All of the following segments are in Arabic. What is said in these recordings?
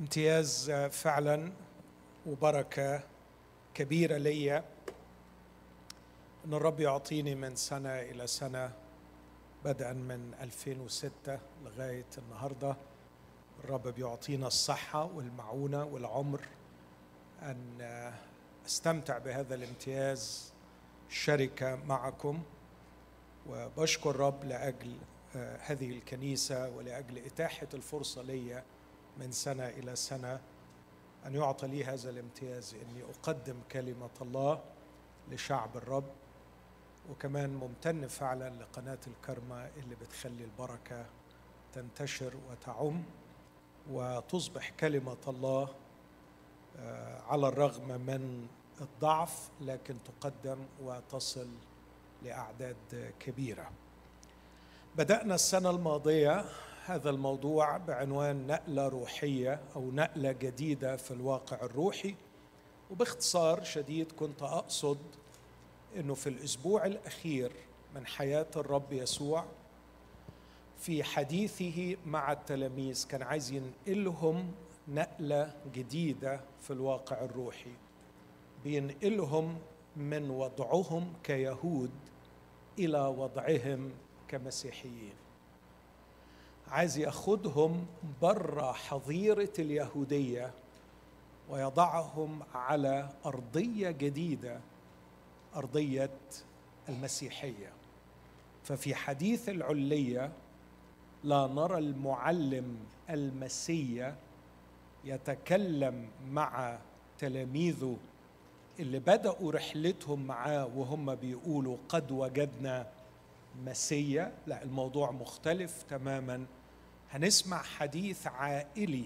امتياز فعلا وبركة كبيرة ليا. إن الرب يعطيني من سنة إلى سنة بدءا من 2006 لغاية النهارده. الرب بيعطينا الصحة والمعونة والعمر أن أستمتع بهذا الامتياز الشركة معكم. وبشكر الرب لأجل هذه الكنيسة ولأجل إتاحة الفرصة لي من سنة إلى سنة أن يعطى لي هذا الامتياز إني أقدم كلمة الله لشعب الرب وكمان ممتن فعلا لقناة الكرمة اللي بتخلي البركة تنتشر وتعم وتصبح كلمة الله على الرغم من الضعف لكن تقدم وتصل لأعداد كبيرة. بدأنا السنة الماضية هذا الموضوع بعنوان نقلة روحية أو نقلة جديدة في الواقع الروحي. وباختصار شديد كنت أقصد إنه في الأسبوع الأخير من حياة الرب يسوع في حديثه مع التلاميذ كان عايز ينقلهم نقلة جديدة في الواقع الروحي. بينقلهم من وضعهم كيهود إلى وضعهم كمسيحيين. عايز ياخدهم بره حظيرة اليهودية ويضعهم على أرضية جديدة أرضية المسيحية. ففي حديث العلية لا نرى المعلم المسيا يتكلم مع تلاميذه اللي بدأوا رحلتهم معاه وهم بيقولوا قد وجدنا مسيا لا الموضوع مختلف تماما. هنسمع حديث عائلي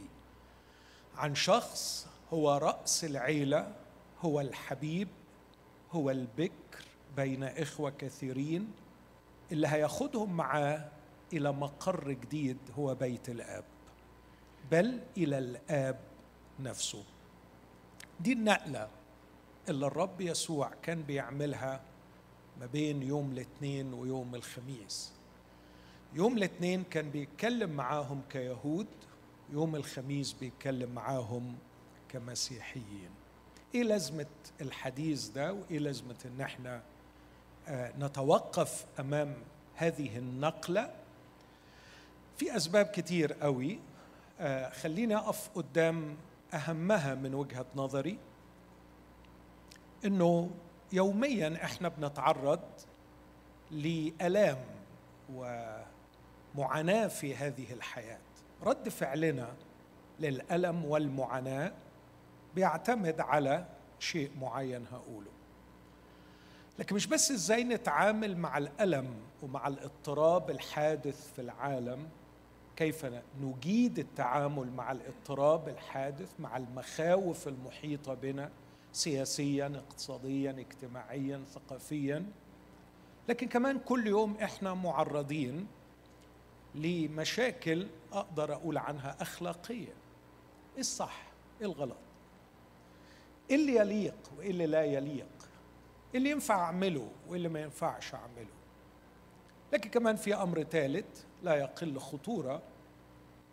عن شخص هو رأس العيلة هو الحبيب هو البكر بين إخوة كثيرين اللي هياخدهم معاه إلى مقر جديد هو بيت الآب بل إلى الآب نفسه. دي النقلة اللي الرب يسوع كان بيعملها ما بين يوم الاثنين ويوم الخميس. يوم الاثنين كان بيتكلم معاهم كيهود يوم الخميس بيتكلم معاهم كمسيحيين. إيه لازمة الحديث ده وإيه لازمة إن إحنا نتوقف أمام هذه النقلة؟ في أسباب كتير قوي. خليني أقف قدام أهمها من وجهة نظري. إنه يوميا إحنا بنتعرض لألام ومعاناه في هذه الحياة. رد فعلنا للألم والمعاناة بيعتمد على شيء معين هقوله. لكن مش بس إزاي نتعامل مع الألم ومع الاضطراب الحادث في العالم كيف نجيد التعامل مع الاضطراب الحادث مع المخاوف المحيطة بنا سياسيا اقتصاديا اجتماعيا ثقافيا. لكن كمان كل يوم إحنا معرضين لمشاكل أقدر أقول عنها اخلاقيه إيه الصح إيه الغلط. إيه اللي يليق وايه اللي لا يليق إيه اللي ينفع أعمله وايه اللي ما ينفعش أعمله. لكن كمان في أمر ثالث لا يقل خطورة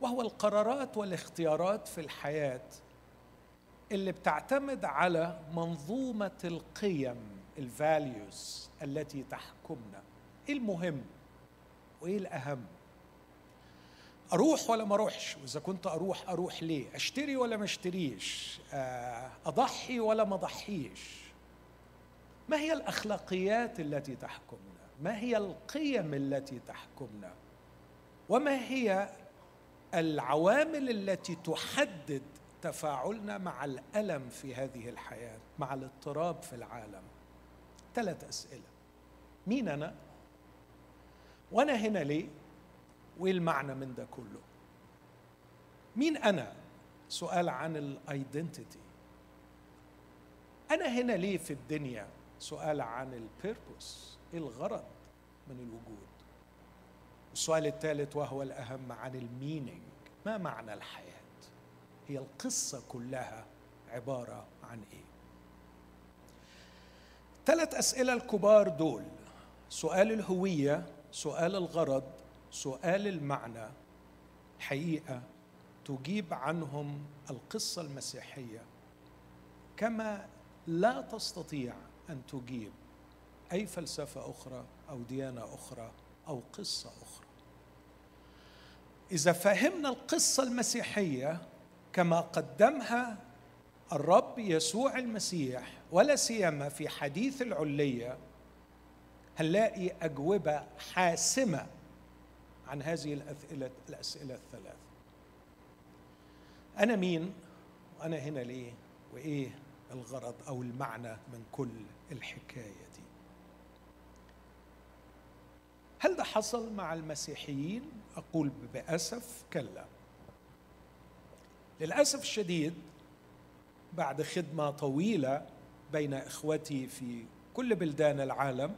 وهو القرارات والاختيارات في الحياة اللي بتعتمد على منظومة القيم الفاليوز التي تحكمنا. إيه المهم وإيه الأهم؟ أروح ولا ما أروحش؟ وإذا كنت أروح أروح ليه؟ أشتري ولا ما أشتريش؟ أضحي ولا ما أضحيش؟ ما هي الأخلاقيات التي تحكمنا؟ ما هي القيم التي تحكمنا؟ وما هي العوامل التي تحدد تفاعلنا مع الألم في هذه الحياة مع الاضطراب في العالم؟ ثلاث أسئلة. مين أنا؟ وأنا هنا ليه؟ وايه المعنى من ده كله؟ مين أنا؟ سؤال عن ال identity أنا هنا ليه في الدنيا؟ سؤال عن ال purpose الغرض من الوجود. السؤال الثالث وهو الأهم عن ال meaning. ما معنى الحياة؟ هي القصة كلها عبارة عن إيه؟ ثلاث أسئلة الكبار دول. سؤال الهوية سؤال الغرض سؤال المعنى حقيقة تجيب عنهم القصة المسيحية. كما لا تستطيع أن تجيب أي فلسفة أخرى أو ديانة أخرى أو قصة أخرى. إذا فهمنا القصة المسيحية كما قدمها الرب يسوع المسيح ولا سيما في حديث العليه هنلاقي أجوبة حاسمة عن هذه الاسئله الأسئلة الثلاث. أنا مين؟ وأنا هنا ليه؟ وإيه الغرض أو المعنى من كل الحكاية دي؟ هل ده حصل مع المسيحيين؟ أقول بأسف كلا. للأسف الشديد بعد خدمة طويلة بين إخوتي في كل بلدان العالم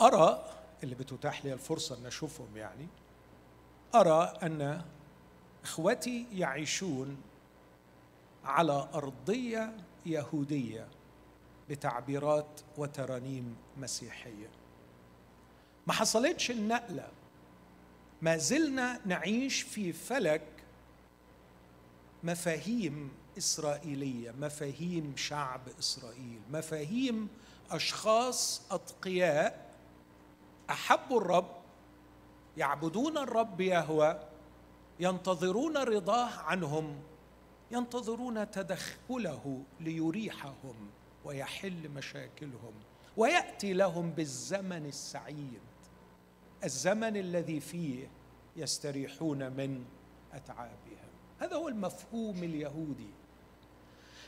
أرى اللي بتتاح لي الفرصة إن أشوفهم يعني أرى أن إخوتي يعيشون على أرضية يهودية بتعبيرات وترانيم مسيحية. ما حصلتش النقلة. ما زلنا نعيش في فلك مفاهيم إسرائيلية مفاهيم شعب إسرائيل مفاهيم أشخاص أتقياء احبوا الرب يعبدون الرب يهوى ينتظرون رضاه عنهم ينتظرون تدخله ليريحهم ويحل مشاكلهم ويأتي لهم بالزمن السعيد الزمن الذي فيه يستريحون من أتعابهم. هذا هو المفهوم اليهودي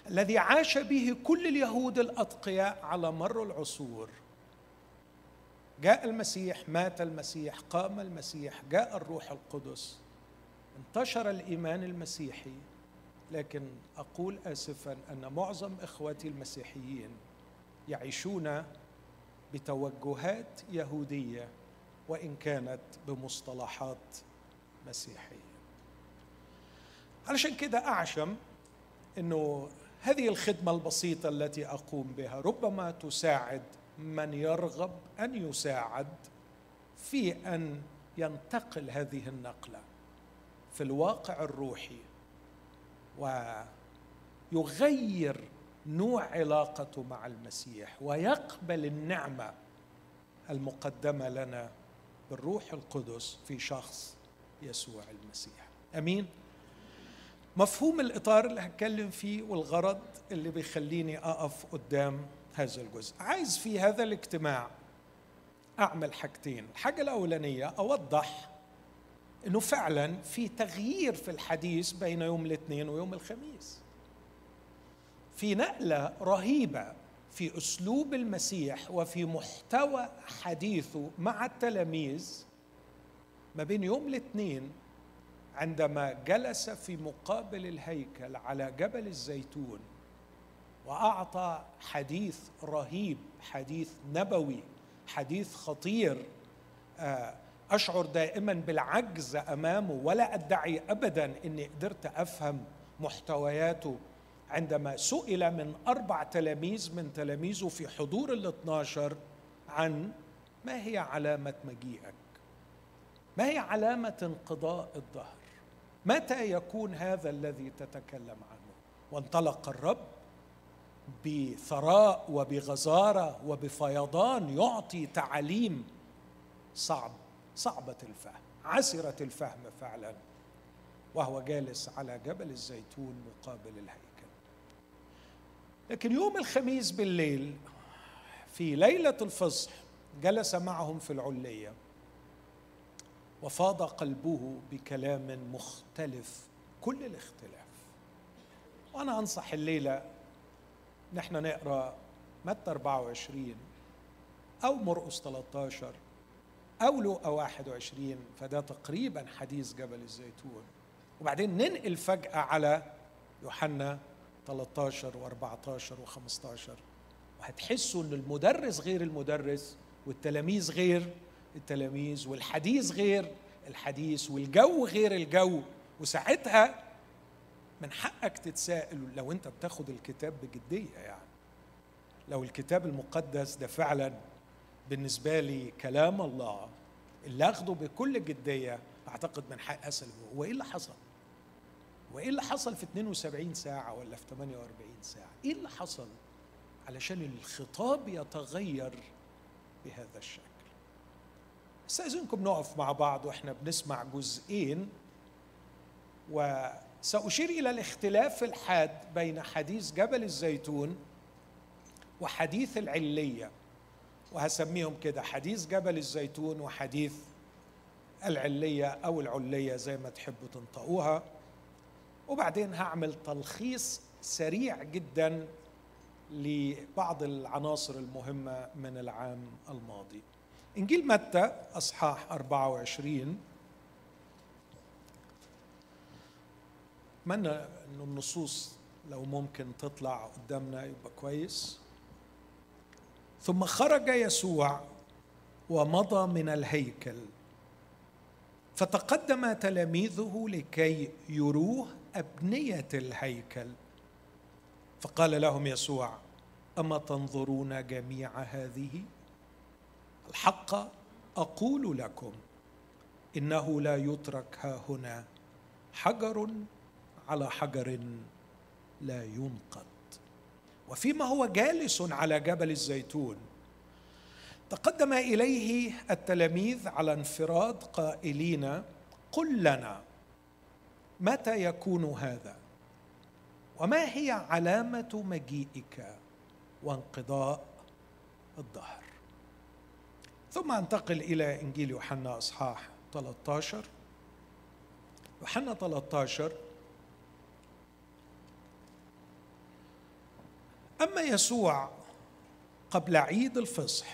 الذي عاش به كل اليهود الأتقياء على مر العصور. جاء المسيح مات المسيح قام المسيح جاء الروح القدس. انتشر الإيمان المسيحي لكن أقول اسفا أن معظم اخوتي المسيحيين يعيشون بتوجهات يهودية وإن كانت بمصطلحات مسيحية. علشان كده أعشم إنه هذه الخدمة البسيطة التي أقوم بها ربما تساعد من يرغب أن يساعد في أن ينتقل هذه النقلة في الواقع الروحي ويغير نوع علاقته مع المسيح ويقبل النعمة المقدمة لنا بالروح القدس في شخص يسوع المسيح. آمين؟ مفهوم الإطار اللي هتكلم فيه والغرض اللي بيخليني أقف قدام هذا الجزء. عايز في هذا الاجتماع أعمل حاجتين. الحاجة الأولانية أوضح إنه فعلا في تغيير في الحديث بين يوم الاثنين ويوم الخميس. في نقلة رهيبة في أسلوب المسيح وفي محتوى حديثه مع التلاميذ ما بين يوم الاثنين عندما جلس في مقابل الهيكل على جبل الزيتون. وأعطى حديث رهيب حديث نبوي حديث خطير. آه، أشعر دائما بالعجز أمامه ولا أدعي ابدا إني قدرت أفهم محتوياته. عندما سئل من أربع تلاميذ من تلاميذه في حضور ال 12 عن ما هي علامة مجيئك؟ ما هي علامة انقضاء الظهر متى يكون هذا الذي تتكلم عنه؟ وانطلق الرب بثراء وبغزارة وبفيضان يعطي تعاليم صعب صعبة الفهم عسرة الفهم فعلا. وهو جالس على جبل الزيتون مقابل الهيكل. لكن يوم الخميس بالليل في ليلة الفصح جلس معهم في العلية. وفاض قلبه بكلام مختلف كل الاختلاف. وأنا أنصح الليلة نحن نقرأ متى 24 أو مرقس 13 أو لوقا 21 فده تقريبا حديث جبل الزيتون. وبعدين ننقل فجأة على يوحنا 13 و14 و15 وهتحسوا إن المدرس غير المدرس والتلاميذ غير التلاميذ والحديث غير الحديث والجو غير الجو. وساعتها من حقك تتساءل لو انت بتاخد الكتاب بجدية يعني. لو الكتاب المقدس ده فعلا بالنسبة لي كلام الله اللي أخده بكل جدية أعتقد من حق اسال هو إيه اللي حصل؟ وايه اللي حصل في 72 ساعة ولا في 48 ساعة؟ إيه اللي حصل علشان الخطاب يتغير بهذا الشكل؟ أستأذنكم نقف مع بعض وإحنا بنسمع جزئين وساشير إلى الاختلاف الحاد بين حديث جبل الزيتون وحديث العلية وهسميهم كده حديث جبل الزيتون وحديث العلية أو العلية زي ما تحبوا تنطقوها. وبعدين هعمل تلخيص سريع جدا لبعض العناصر المهمة من العام الماضي. إنجيل متى أصحاح 24 أتمنى إنه النصوص لو ممكن تطلع قدامنا يبقى كويس. ثم خرج يسوع ومضى من الهيكل. فتقدم تلاميذه لكي يروه أبنية الهيكل. فقال لهم يسوع أما تنظرون جميع هذه؟ الحق أقول لكم إنه لا يترك ها هنا حجر على حجر لا ينقض. وفيما هو جالس على جبل الزيتون تقدم إليه التلاميذ على انفراد قائلين قل لنا متى يكون هذا؟ وما هي علامة مجيئك وانقضاء الدهر؟ ثم انتقل إلى إنجيل يوحنا أصحاح 13 يوحنا 13 أما يسوع قبل عيد الفصح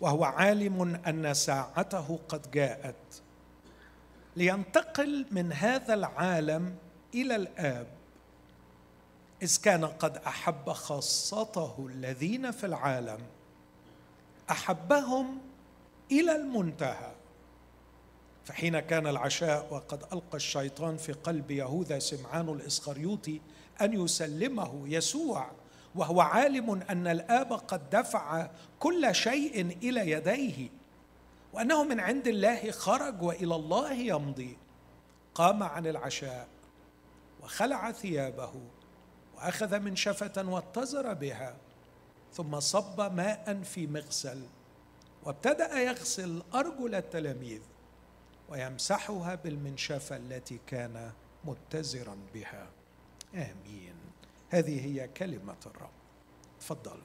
وهو عالم أن ساعته قد جاءت لينتقل من هذا العالم إلى الآب إذ كان قد أحب خاصته الذين في العالم أحبهم إلى المنتهى. فحين كان العشاء وقد ألقى الشيطان في قلب يهوذا سمعان الإسخريوطي أن يسلمه يسوع وهو عالم أن الآب قد دفع كل شيء إلى يديه وأنه من عند الله خرج وإلى الله يمضي. قام عن العشاء وخلع ثيابه وأخذ منشفه واتزر بها ثم صب ماء في مغسل وابتدأ يغسل أرجل التلاميذ ويمسحها بالمنشفة التي كان متزرا بها. آمين. هذه هي كلمة الرب. تفضل.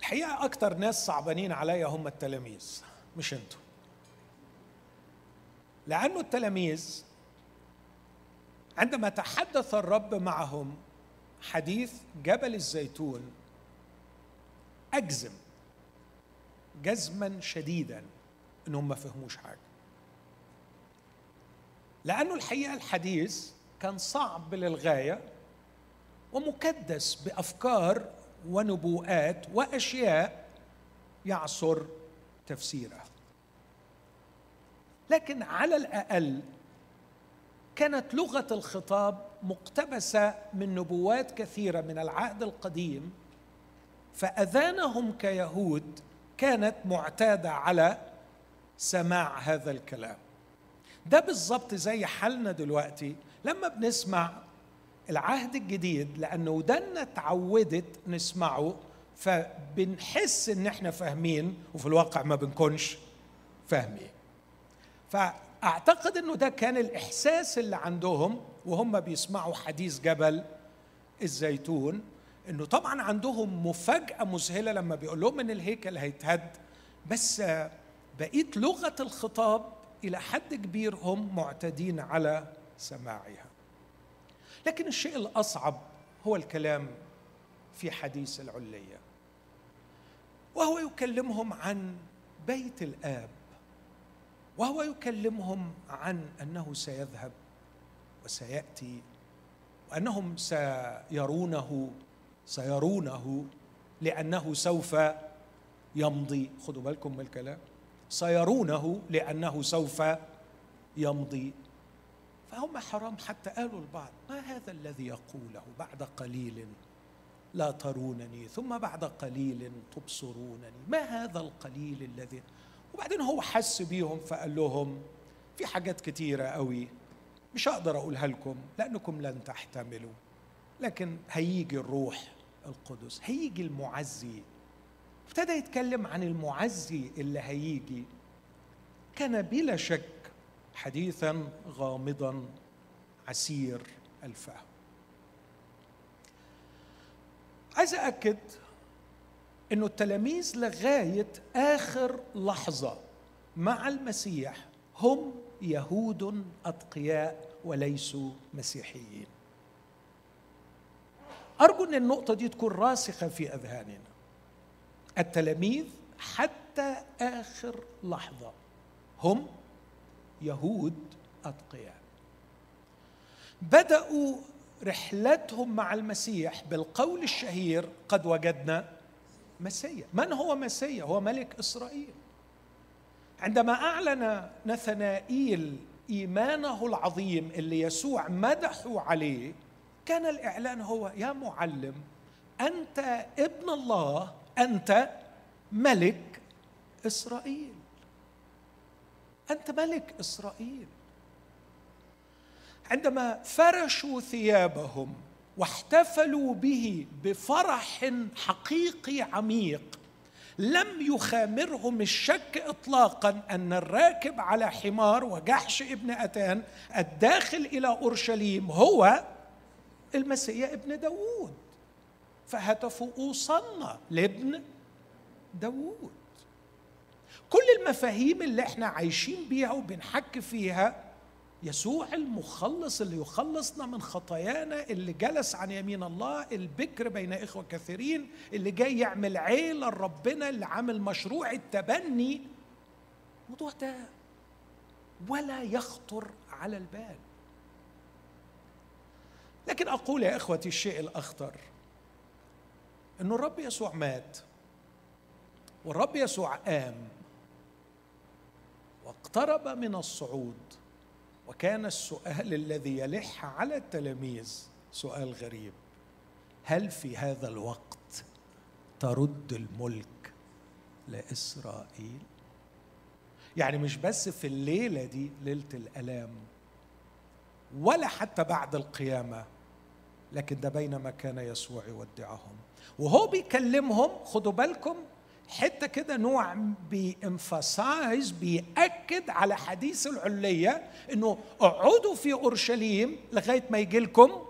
الحقيقة أكثر ناس صعبانين عليا هم التلاميذ مش أنتوا. لأنه التلاميذ عندما تحدث الرب معهم حديث جبل الزيتون أجزم جزما شديدا انهم ما فهموش حاجة. لأنه الحقيقة الحديث كان صعب للغاية ومكدس بأفكار ونبوءات وأشياء يعصر تفسيرها. لكن على الأقل كانت لغة الخطاب مقتبسة من نبوات كثيرة من العهد القديم فأذانهم كيهود كانت معتادة على سماع هذا الكلام. ده بالظبط زي حالنا دلوقتي لما بنسمع العهد الجديد لأنه ودنا اتعودت نسمعه فبنحس إن إحنا فاهمين وفي الواقع ما بنكونش فاهمين. فأعتقد إنه ده كان الإحساس اللي عندهم وهم بيسمعوا حديث جبل الزيتون إنه طبعا عندهم مفاجأة مذهلة لما بيقول لهم إن الهيكل هيتهد بس بقيت لغة الخطاب إلى حد كبير هم معتادين على سماعها. لكن الشيء الأصعب هو الكلام في حديث العليه وهو يكلمهم عن بيت الآب وهو يكلمهم عن أنه سيذهب وسيأتي وأنهم سيرونه سيرونه لأنه سوف يمضي. خدوا بالكم من الكلام. سيرونه لأنه سوف يمضي. فهم حرام حتى قالوا البعض. ما هذا الذي يقوله بعد قليل؟ لا ترونني. ثم بعد قليل تبصرونني. ما هذا القليل الذي؟ وبعدين هو حس بيهم فقال لهم في حاجات كتيرة قوي. مش هقدر أقولها لكم لأنكم لن تحتملوا. لكن هيجي الروح القدس هيجي المعزي. ابتدى يتكلم عن المعزي اللي هيجي. كان بلا شك حديثا غامضا عسير الفهم. عايز أأكد أنه التلاميذ لغاية آخر لحظة مع المسيح هم يهود أتقياء وليسوا مسيحيين. أرجو أن النقطة دي تكون راسخة في أذهاننا. التلاميذ حتى آخر لحظة هم يهود أتقياء. بدأوا رحلتهم مع المسيح بالقول الشهير قد وجدنا مسيا من هو مسيا هو ملك إسرائيل. عندما أعلن نثنائيل إيمانه العظيم اللي يسوع مدحوا عليه كان الإعلان هو يا معلم أنت ابن الله أنت ملك إسرائيل. أنت ملك إسرائيل. عندما فرشوا ثيابهم واحتفلوا به بفرح حقيقي عميق لم يخامرهم الشك اطلاقا أن الراكب على حمار وجحش ابن أتان الداخل إلى أورشليم هو المسيح ابن داوود. فهتفوا أوصلنا لابن داوود. كل المفاهيم اللي إحنا عايشين بيها وبنحك فيها يسوع المخلص اللي يخلصنا من خطايانا اللي جلس عن يمين الله البكر بين إخوة كثيرين اللي جاي يعمل عيلة لربنا اللي عامل مشروع التبني. الموضوع ده ولا يخطر على البال. لكن أقول يا إخوتي الشيء الأخطر أن الرب يسوع مات والرب يسوع قام واقترب من الصعود وكان السؤال الذي يلح على التلاميذ سؤال غريب هل في هذا الوقت ترد الملك لإسرائيل؟ يعني مش بس في الليلة دي ليلة الألام ولا حتى بعد القيامة لكن ده بينما كان يسوع يودعهم. وهو بيكلمهم خدوا بالكم حتة كده نوع بينفسايز بيأكد على حديث العلية إنه اقعدوا في أورشليم لغاية ما يجي لكم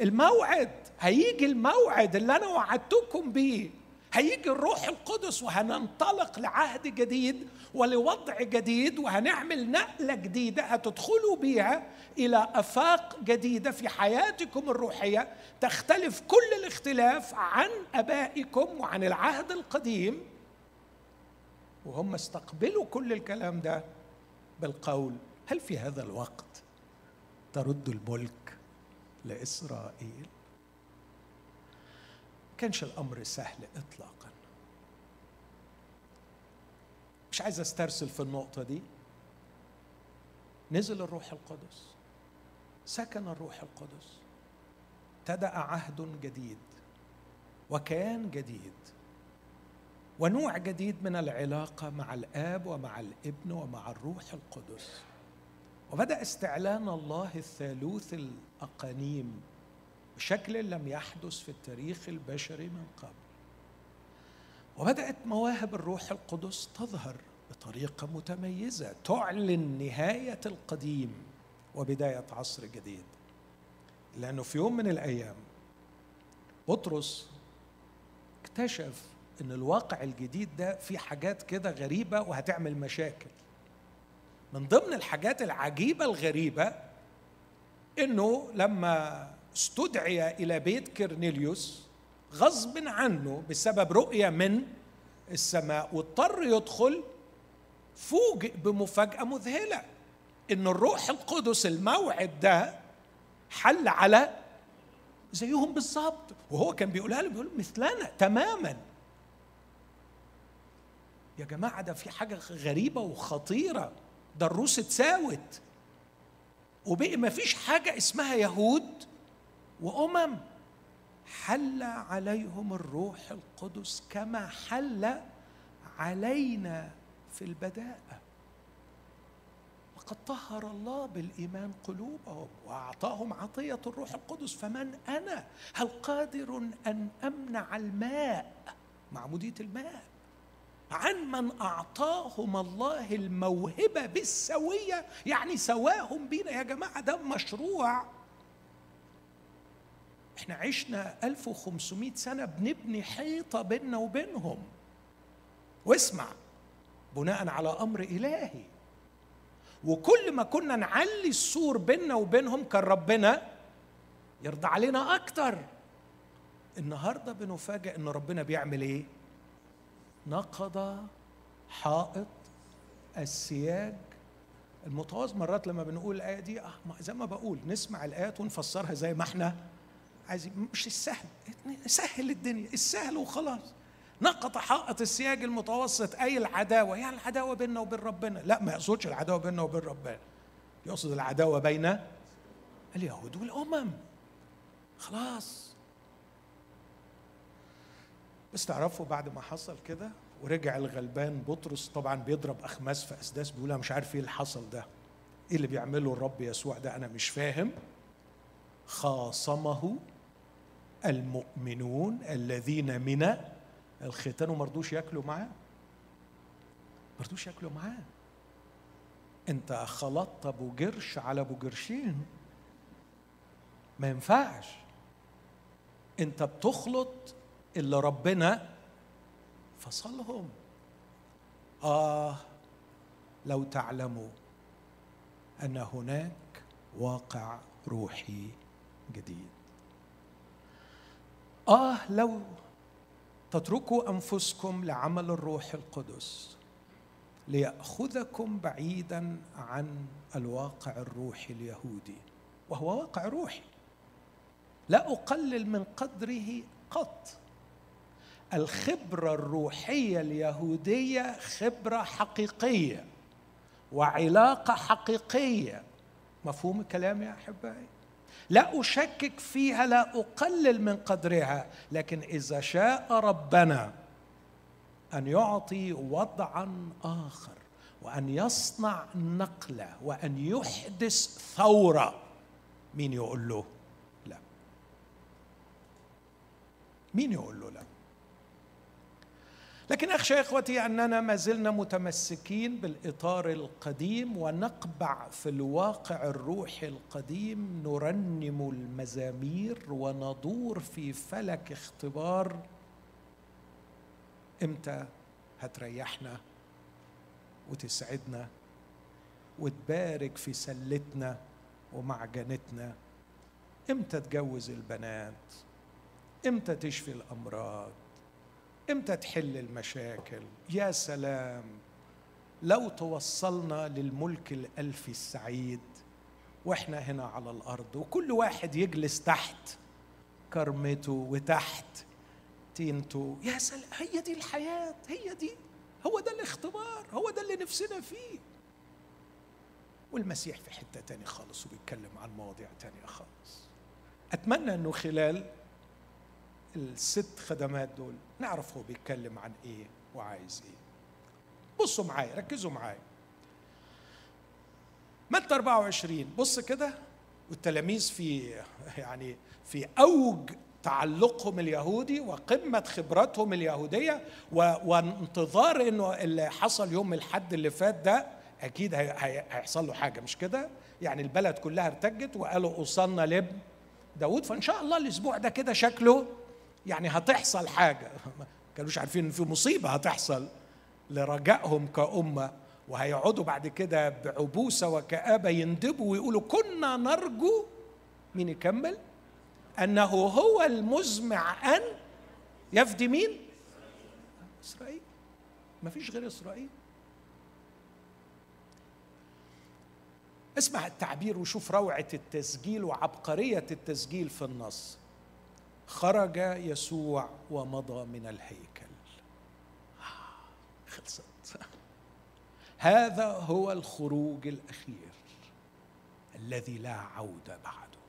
الموعد. هيجي الموعد اللي أنا وعدتكم بيه. هيجي الروح القدس وهننطلق لعهد جديد ولوضع جديد وهنعمل نقلة جديدة هتدخلوا بيها إلى آفاق جديدة في حياتكم الروحية تختلف كل الاختلاف عن آبائكم وعن العهد القديم. وهم استقبلوا كل الكلام ده بالقول هل في هذا الوقت ترد الملك لإسرائيل؟ كانش الأمر سهل اطلاقا. مش عايز استرسل في النقطة دي. نزل الروح القدس. سكن الروح القدس. ابتدا عهد جديد. وكيان جديد. ونوع جديد من العلاقة مع الآب ومع الابن ومع الروح القدس. وبدأ استعلان الله الثالوث الأقانيم بشكل لم يحدث في التاريخ البشري من قبل. وبدأت مواهب الروح القدس تظهر بطريقة متميزة تعلن نهاية القديم وبداية عصر جديد. لأنه في يوم من الأيام بطرس اكتشف إن الواقع الجديد ده فيه حاجات كده غريبة وهتعمل مشاكل. من ضمن الحاجات العجيبة الغريبة إنه لما استدعي إلى بيت كرنيليوس غصب عنه بسبب رؤية من السماء واضطر يدخل فوجئ بمفاجأة مذهلة إن الروح القدس الموعد ده حل على زيهم بالظبط وهو كان بيقولها له بيقول مثلنا تماما. يا جماعة ده في حاجة غريبة وخطيرة ده الروس اتساوت. وبقي ما فيش حاجة اسمها يهود وأمم. حل عليهم الروح القدس كما حل علينا في البداءة. لقد طهر الله بالإيمان قلوبهم وأعطاهم عطية الروح القدس. فمن أنا؟ هل قادر أن أمنع الماء؟ معمودية الماء. عن من أعطاهم الله الموهبة بالسوية يعني سواهم بينا. يا جماعة ده مشروع إحنا عشنا 1500 سنة بنبني حيطة بيننا وبينهم. واسمع بناء على أمر إلهي. وكل ما كنا نعلي السور بيننا وبينهم كان ربنا يرضى علينا أكتر. النهاردة بنفاجئ إن ربنا بيعمل إيه؟ نقض حائط السياج المتواضع مرات لما بنقول الآية دي آه زي ما بقول نسمع الآيات ونفسرها زي ما إحنا عايزين مش السهل. سهل الدنيا السهل وخلاص. نقض حائط السياج المتوسط أي العداوة؟ يعني العداوة بيننا وبين ربنا. لا ما يقصدش العداوة بيننا وبين ربنا. يقصد العداوة بين اليهود والأمم. خلاص. بس تعرفوا بعد ما حصل كده ورجع الغلبان بطرس طبعا بيضرب أخماس في أسداس بيقول مش عارف إيه اللي حصل ده. إيه اللي بيعمله الرب يسوع ده؟ أنا مش فاهم. خاصمه المؤمنون الذين من الختان وما رضوش ياكلوا معاه؟ ما رضوش ياكلوا معاه. انت خلطت أبو جرش على أبو جرشين. ما ينفعش. انت بتخلط اللي ربنا فصلهم. آه لو تعلموا أن هناك واقع روحي جديد. آه لو تتركوا أنفسكم لعمل الروح القدس ليأخذكم بعيدا عن الواقع الروحي اليهودي وهو واقع روحي. لا أقلل من قدره قط. الخبرة الروحية اليهودية خبرة حقيقية وعلاقة حقيقية. مفهوم الكلام يا أحبائي؟ لا أشكك فيها لا أقلل من قدرها لكن إذا شاء ربنا أن يعطي وضعا آخر وأن يصنع نقلة وأن يحدث ثورة مين يقول له لا؟ مين يقول له لا؟ لكن اخشى يا أخوتي أننا ما زلنا متمسكين بالإطار القديم ونقبع في الواقع الروحي القديم نرنم المزامير وندور في فلك اختبار. إمتى هتريحنا وتسعدنا وتبارك في سلتنا ومعجنتنا؟ إمتى تجوز البنات؟ إمتى تشفي الأمراض؟ إمتى تحل المشاكل؟ يا سلام لو توصلنا للملك الالفي السعيد وإحنا هنا على الأرض وكل واحد يجلس تحت كرمته وتحت تينته يا سلام هي دي الحياة هي دي هو ده الاختبار هو ده اللي نفسنا فيه. والمسيح في حتة تاني خالص وبيتكلم عن مواضيع تانية خالص. أتمنى إنه خلال الست خدمات دول نعرف هو بيتكلم عن إيه وعايز إيه بصوا معايا ركزوا معايا متى 24 بص كده والتلاميذ في يعني في أوج تعلقهم اليهودي وقمة خبراتهم اليهودية وانتظار إنه اللي حصل يوم الحد اللي فات ده أكيد هيحصل له حاجة مش كده؟ يعني البلد كلها ارتجت وقالوا أوصلنا لابن داود فإن شاء الله الأسبوع ده كده شكله يعني هتحصل حاجة. كانوش عارفين إن في مصيبة هتحصل لرجائهم كأمة وهيقعدوا بعد كده بعبوسة وكآبة يندبوا ويقولوا كنا نرجو مين يكمل؟ أنه هو المزمع أن يفدي مين؟ إسرائيل. ما فيش غير إسرائيل. اسمع التعبير وشوف روعة التسجيل وعبقرية التسجيل في النص. خرج يسوع ومضى من الهيكل. خلصت. هذا هو الخروج الأخير الذي لا عوده بعده.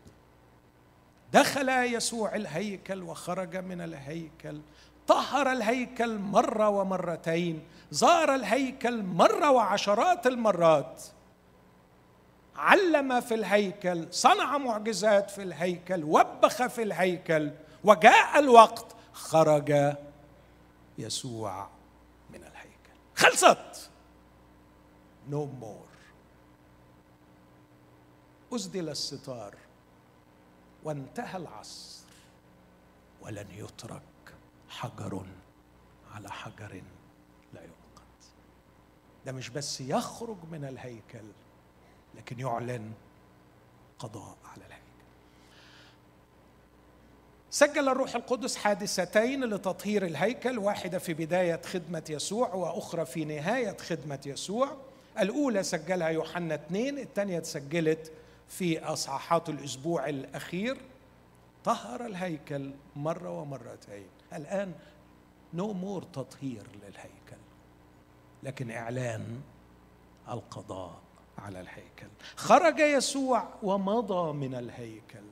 دخل يسوع الهيكل وخرج من الهيكل. طهر الهيكل مرة ومرتين. زار الهيكل مرة وعشرات المرات. علم في الهيكل صنع معجزات في الهيكل وبخ في الهيكل. وجاء الوقت خرج يسوع من الهيكل. خلصت. no no more أسدل الستار وانتهى العصر. ولن يترك حجر على حجر لا ينقض ده مش بس يخرج من الهيكل لكن يعلن قضاء على سجل الروح القدس حادثتين لتطهير الهيكل واحدة في بداية خدمة يسوع وأخرى في نهاية خدمة يسوع. الأولى سجلها يوحنا اثنين الثانية تسجلت في أصحاحات الأسبوع الأخير. طهر الهيكل مرة ومرتين. الآن نو مور تطهير للهيكل لكن إعلان القضاء على الهيكل. خرج يسوع ومضى من الهيكل.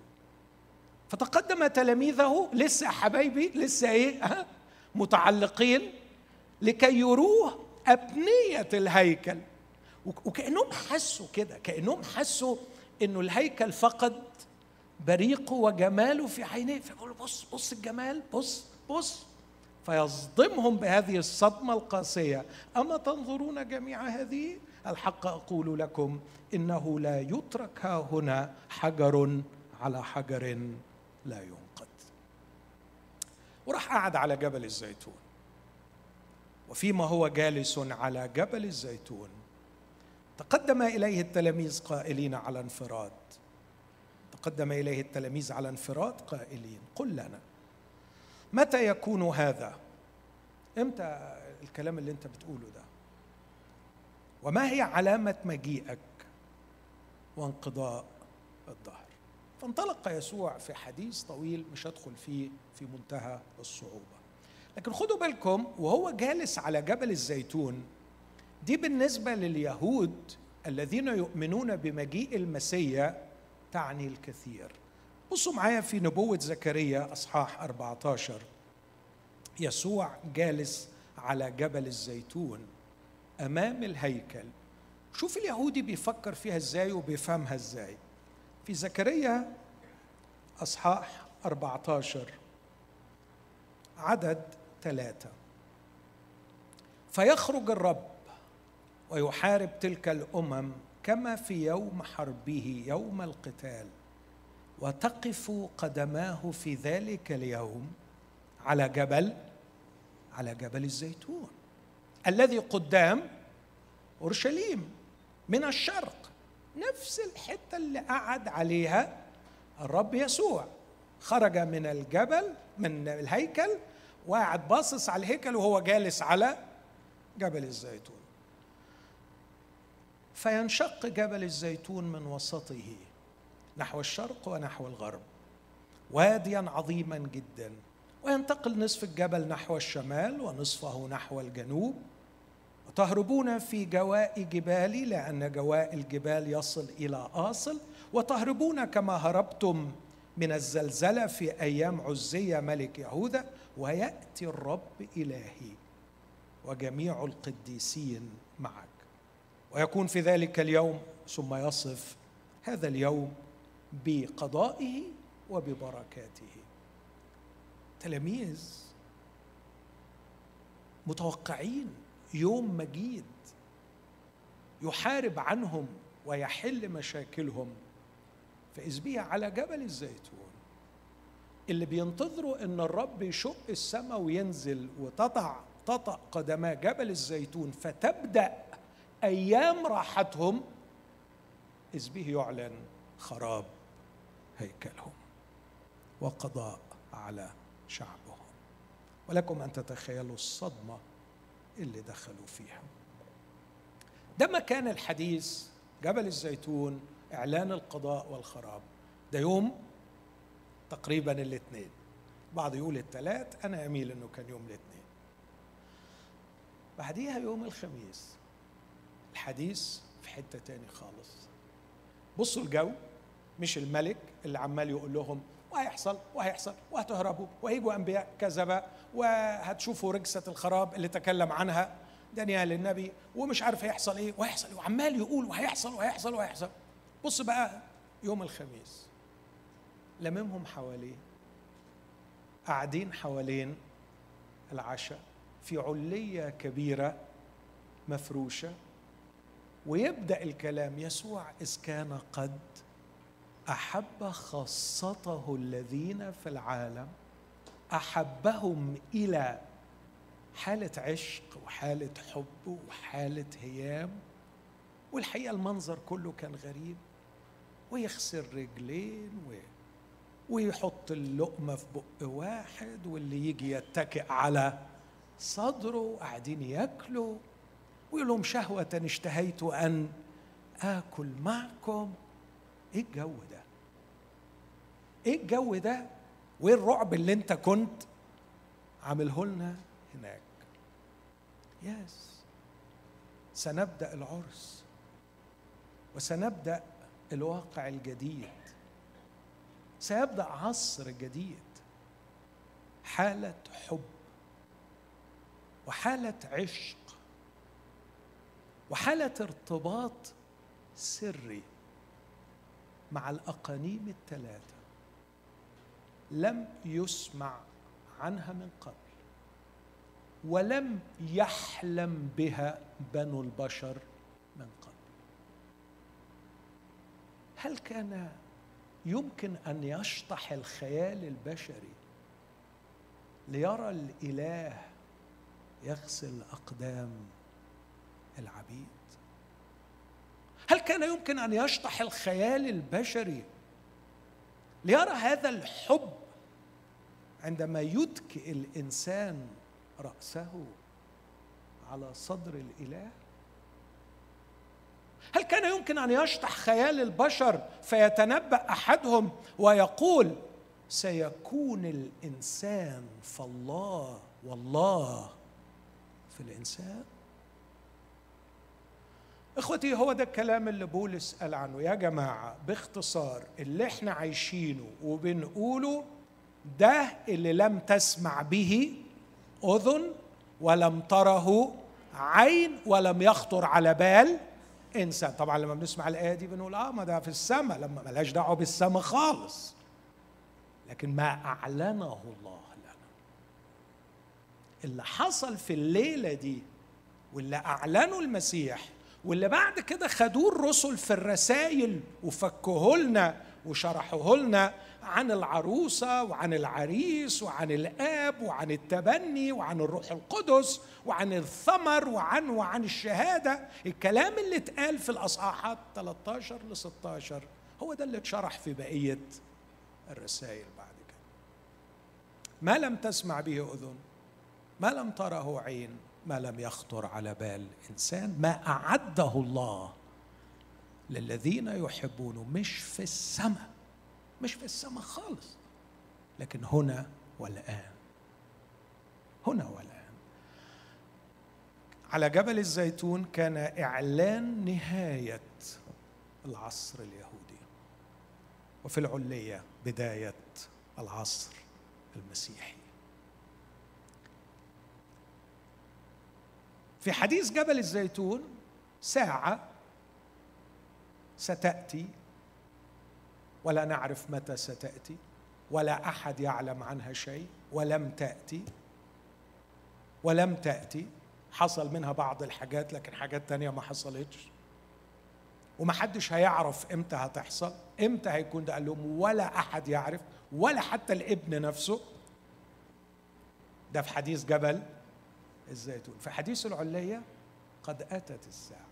فتقدم تلاميذه لسه حبايبي لسه إيه؟ متعلقين لكي يروه أبنية الهيكل. وكأنهم حسوا كده كأنهم حسوا إنه الهيكل فقد بريقه وجماله في عينيه. فيقولوا بص بص الجمال بص بص. فيصدمهم بهذه الصدمة القاسية. أما تنظرون جميع هذه؟ الحق أقول لكم إنه لا يترك ها هنا حجر على حجر. لا ينقض وراح قعد على جبل الزيتون. وفيما هو جالس على جبل الزيتون تقدم إليه التلاميذ قائلين على انفراد. تقدم إليه التلاميذ على انفراد قائلين قل لنا متى يكون هذا؟ إمتى الكلام اللي انت بتقوله ده؟ وما هي علامة مجيئك وانقضاء الظهر فانطلق يسوع في حديث طويل مش هدخل فيه في منتهى الصعوبة. لكن خدوا بالكم وهو جالس على جبل الزيتون دي بالنسبة لليهود الذين يؤمنون بمجيء المسيا تعني الكثير. بصوا معايا في نبوة زكريا أصحاح 14 يسوع جالس على جبل الزيتون أمام الهيكل. شوف اليهودي بيفكر فيها إزاي وبيفهمها إزاي. في زكريا أصحاح 14 عدد ثلاثة. فيخرج الرب ويحارب تلك الأمم كما في يوم حربه يوم القتال وتقف قدماه في ذلك اليوم على جبل على جبل الزيتون الذي قدام أورشليم من الشرق. نفس الحتة اللي قعد عليها الرب يسوع. خرج من الجبل من الهيكل وقعد باصص على الهيكل وهو جالس على جبل الزيتون. فينشق جبل الزيتون من وسطه نحو الشرق ونحو الغرب واديا عظيما جدا. وينتقل نصف الجبل نحو الشمال ونصفه نحو الجنوب. وتهربون في جواء جبالي لأن جواء الجبال يصل إلى آصل. وتهربون كما هربتم من الزلزلة في أيام عزية ملك يهوذا ويأتي الرب إلهي وجميع القديسين معك. ويكون في ذلك اليوم ثم يصف هذا اليوم بقضائه وببركاته. تلاميذ متوقعين يوم مجيد يحارب عنهم ويحل مشاكلهم فإذ به على جبل الزيتون. اللي بينتظروا إن الرب يشق السماء وينزل وتضع تطأ قدما جبل الزيتون فتبدأ أيام راحتهم إذ به يعلن خراب هيكلهم وقضاء على شعبهم. ولكم أن تتخيلوا الصدمة اللي دخلوا فيها. ده مكان الحديث جبل الزيتون إعلان القضاء والخراب. ده يوم تقريبا الاثنين. بعض يقول الثلاث أنا أميل إنه كان يوم الاثنين. بعديها يوم الخميس الحديث في حتة تاني خالص. بصوا الجو مش الملك اللي عمال يقول لهم وهيحصل وهيحصل وهتهربوا وهيجوا أنبياء كذبة وهتشوفوا رجسة الخراب اللي تكلم عنها دانيال النبي ومش عارف هيحصل إيه وهيحصل وعمال يقول وهيحصل وهيحصل وهيحصل. بص بقى يوم الخميس لممهم حواليه قاعدين حوالين العشاء في علية كبيرة مفروشة ويبدأ الكلام يسوع إذ كان قد أحب خاصته الذين في العالم أحبهم إلى حالة عشق وحالة حب وحالة هيام. والحقيقة المنظر كله كان غريب. ويغسل رجلين و... ويحط اللقمة في بق واحد واللي يجي يتكئ على صدره وقاعدين ياكلوا. ويقول لهم شهوة اشتهيت أن آكل معكم. إيه الجو ده؟ إيه الجو ده؟ وإيه الرعب اللي أنت كنت عامله لنا هناك؟ يس سنبدأ العرس وسنبدأ الواقع الجديد سيبدأ عصر جديد حالة حب وحالة عشق وحالة ارتباط سري مع الأقانيم الثلاثة لم يسمع عنها من قبل. ولم يحلم بها بنو البشر من قبل. هل كان يمكن أن يشطح الخيال البشري ليرى الإله يغسل اقدام العبيد؟ هل كان يمكن أن يشطح الخيال البشري ليرى هذا الحب عندما يتكئ الإنسان رأسه على صدر الإله؟ هل كان يمكن أن يشطح خيال البشر فيتنبأ أحدهم ويقول سيكون الإنسان فالله والله في الإنسان إخوتي هو ده الكلام اللي بولس قال عنه. يا جماعة باختصار اللي إحنا عايشينه وبنقوله ده اللي لم تسمع به أذن ولم تره عين ولم يخطر على بال إنسان. طبعا لما بنسمع الآية دي بنقول آه ما ده في السماء لما ملهاش دعوة بالسماء خالص. لكن ما أعلنه الله لنا. اللي حصل في الليلة دي واللي أعلنه المسيح واللي بعد كده خدوه الرسل في الرسائل وفكوه لنا وشرحوه لنا عن العروسة وعن العريس وعن الآب وعن التبني وعن الروح القدس وعن الثمر وعن وعن الشهادة. الكلام اللي اتقال في الأصحاحات 13 ل 16 هو ده اللي اتشرح في بقية الرسائل بعد كده. ما لم تسمع به أذن ما لم تره عين ما لم يخطر على بال إنسان ما أعده الله للذين يحبونه مش في السماء مش في السماء خالص لكن هنا والآن هنا والآن. على جبل الزيتون كان إعلان نهاية العصر اليهودي وفي العلية بداية العصر المسيحي. في حديث جبل الزيتون ساعة ستأتي ولا نعرف متى ستأتي ولا أحد يعلم عنها شيء ولم تأتي ولم تأتي. حصل منها بعض الحاجات لكن حاجات تانية ما حصلتش. ومحدش هيعرف إمتى هتحصل إمتى هيكون ده قال لهم ولا أحد يعرف ولا حتى الابن نفسه. ده في حديث جبل الزيتون. في حديث العلية قد أتت الساعة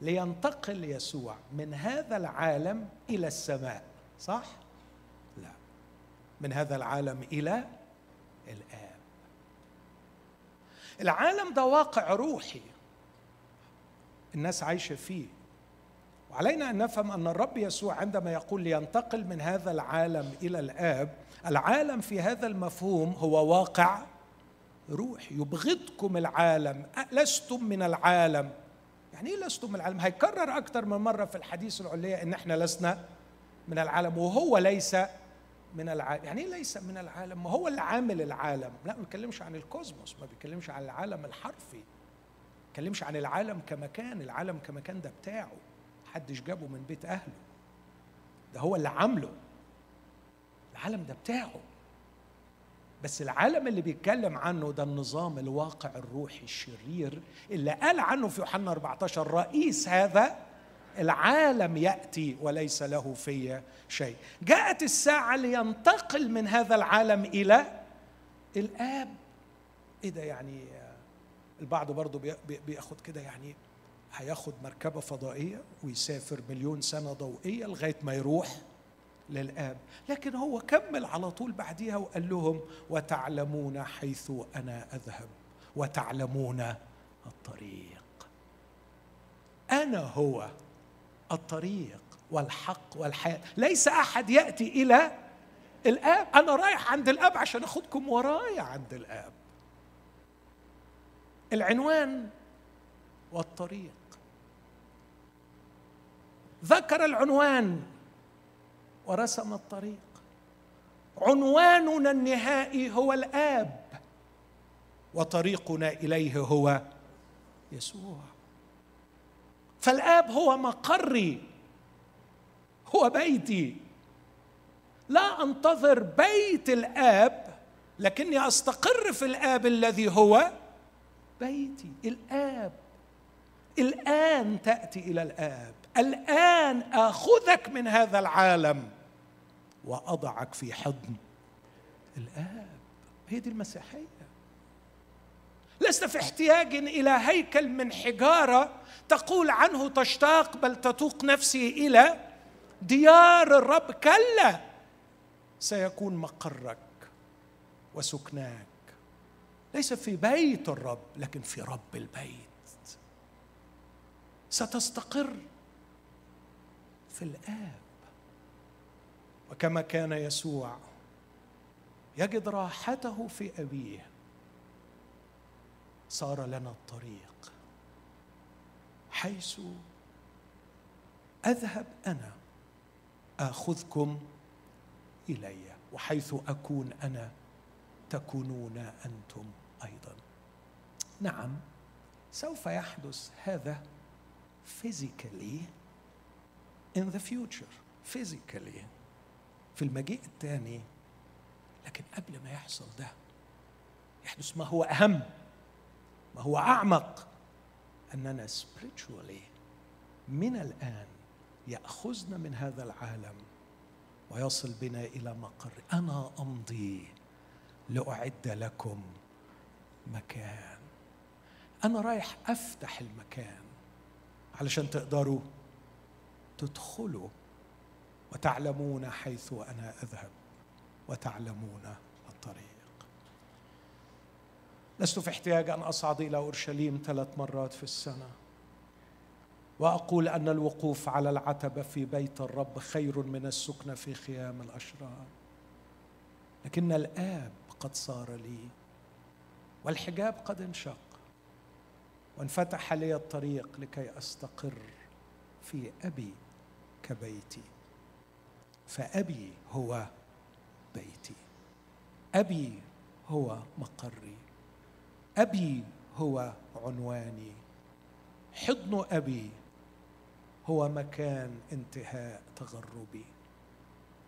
لينتقل يسوع من هذا العالم إلى السماء صح؟ لا. من هذا العالم إلى الآب. العالم ده واقع روحي الناس عايشة فيه. وعلينا أن نفهم أن الرب يسوع عندما يقول لينتقل من هذا العالم إلى الآب العالم في هذا المفهوم هو واقع روحي يبغضكم العالم. لستم من العالم؟ يعني إيه لستم من العالم؟ هيكرر أكتر من مرة في الحديث العليا إن إحنا لسنا من العالم وهو ليس من العالم يعني إيه ليس من العالم؟ ما هو اللي عامل العالم؟ لا ما بيتكلمش عن الكوزموس ما بيتكلمش عن العالم الحرفي. ما بيتكلمش عن العالم كمكان العالم كمكان ده بتاعه. محدش جابه من بيت أهله. ده هو اللي عامله. العالم ده بتاعه. بس العالم اللي بيتكلم عنه ده النظام الواقع الروحي الشرير اللي قال عنه في يوحنا 14 رئيس هذا العالم يأتي وليس له في شيء. جاءت الساعة لينتقل من هذا العالم إلى الآب. إيه ده يعني؟ البعض برضه بياخد كده يعني هياخد مركبة فضائية ويسافر مليون سنة ضوئية لغاية ما يروح. للآب. لكن هو كمل على طول بعديها وقال لهم وتعلمون حيث أنا أذهب وتعلمون الطريق. أنا هو الطريق والحق والحياة. ليس أحد يأتي إلى الآب. أنا رايح عند الآب عشان أخدكم ورايا عند الآب. العنوان والطريق. ذكر العنوان. ورسم الطريق. عنواننا النهائي هو الآب وطريقنا إليه هو يسوع. فالآب هو مقري هو بيتي. لا أنتظر بيت الآب لكني أستقر في الآب الذي هو بيتي. الآب الآن تأتي إلى الآب. الآن آخذك من هذا العالم. وأضعك في حضن. الآب هي دي المسيحية. لست في احتياج إلى هيكل من حجارة تقول عنه تشتاق بل تتوق نفسي إلى ديار الرب. كلا سيكون مقرك وسكناك. ليس في بيت الرب لكن في رب البيت. ستستقر في الآب. وكما كان يسوع. يجد راحته في أبيه. صار لنا الطريق. حيث أذهب أنا آخذكم إلي وحيث أكون أنا تكونون أنتم أيضا. نعم سوف يحدث هذا physically in the future. Physically. في المجيء الثاني لكن قبل ما يحصل ده يحدث ما هو أهم ما هو أعمق أننا spiritually من الآن يأخذنا من هذا العالم ويصل بنا إلى مقر. أنا أمضي لأعد لكم مكان. أنا رايح أفتح المكان علشان تقدروا تدخلوا وتعلمون حيث أنا أذهب وتعلمون الطريق. لست في احتياج أن أصعد إلى أورشليم ثلاث مرات في السنة. وأقول أن الوقوف على العتبة في بيت الرب خير من السكن في خيام الأشرار. لكن الآب قد صار لي والحجاب قد انشق وانفتح لي الطريق لكي أستقر في أبي كبيتي. فأبي هو بيتي. أبي هو مقري. أبي هو عنواني. حضن أبي هو مكان انتهاء تغربي.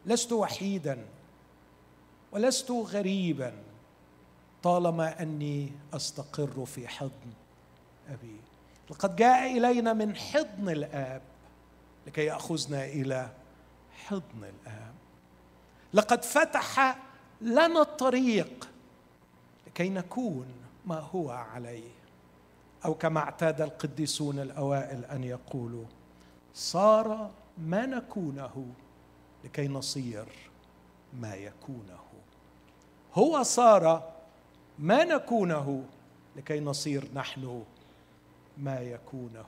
لست وحيدا ولست غريبا طالما أني أستقر في حضن أبي. لقد جاء إلينا من حضن الآب لكي يأخذنا إلى حضن الآب. لقد فتح لنا الطريق لكي نكون ما هو عليه. أو كما اعتاد القديسون الأوائل أن يقولوا صار ما نكونه لكي نصير ما يكونه. هو صار ما نكونه لكي نصير نحن ما يكونه.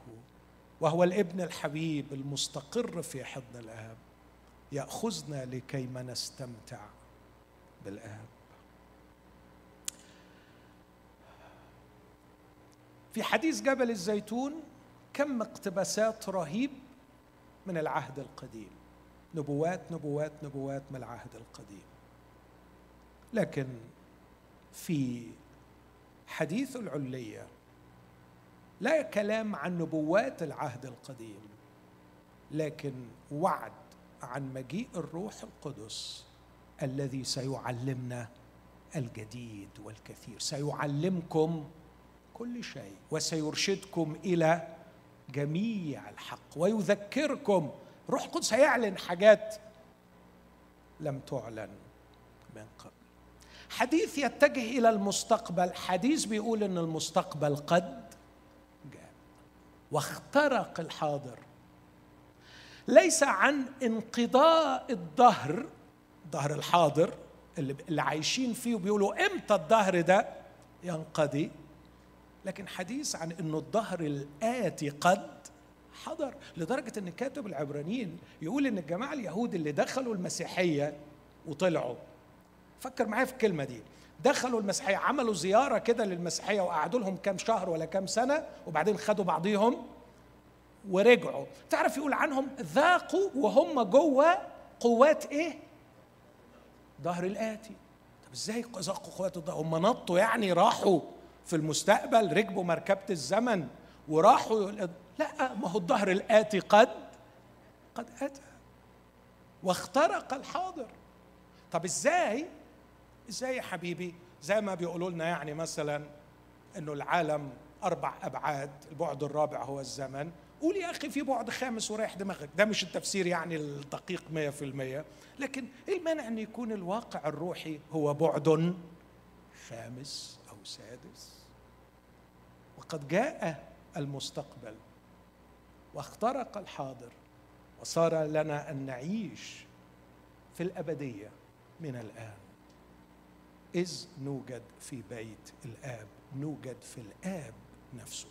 وهو الابن الحبيب المستقر في حضن الآب. يأخذنا لكي ما نستمتع بالآب. في حديث جبل الزيتون كم اقتباسات رهيب من العهد القديم. نبوات نبوات نبوات من العهد القديم. لكن في حديث العلية لا كلام عن نبوات العهد القديم لكن وعد عن مجيء الروح القدس الذي سيعلمنا الجديد والكثير. سيعلمكم كل شيء وسيرشدكم إلى جميع الحق ويذكركم. روح القدس هيعلن حاجات لم تعلن من قبل. حديث يتجه إلى المستقبل. حديث بيقول إن المستقبل قد جاء. واخترق الحاضر ليس عن انقضاء الظهر الظهر الحاضر اللي, عايشين فيه وبيقولوا إمتى الظهر ده؟ ينقضي. لكن حديث عن إنه الظهر الآتي قد حضر لدرجة إن كاتب العبرانيين يقول إن الجماعة اليهود اللي دخلوا المسيحية وطلعوا فكر معايا في الكلمة دي دخلوا المسيحية عملوا زيارة كده للمسيحية وقعدوا لهم كام شهر ولا كام سنة وبعدين خدوا بعضيهم ورجعوا. تعرف يقول عنهم ذاقوا وهم جوه قوات إيه؟ ظهر الآتي. طب إزاي ذاقوا قوات الظهر؟ هم نطوا يعني راحوا في المستقبل ركبوا مركبة الزمن وراحوا لا ما هو الظهر الآتي قد قد أتى واخترق الحاضر. طب إزاي؟ إزاي يا حبيبي؟ زي ما بيقولوا لنا يعني مثلا إنه العالم أربع أبعاد البعد الرابع هو الزمن. قول يا أخي في بعد خامس ورايح دماغك. ده مش التفسير يعني الدقيق مية في المية. لكن إيه المانع أن يكون الواقع الروحي هو بعد خامس أو سادس؟ وقد جاء المستقبل واخترق الحاضر وصار لنا أن نعيش في الأبدية من الآن. إذ نوجد في بيت الآب نوجد في الآب نفسه.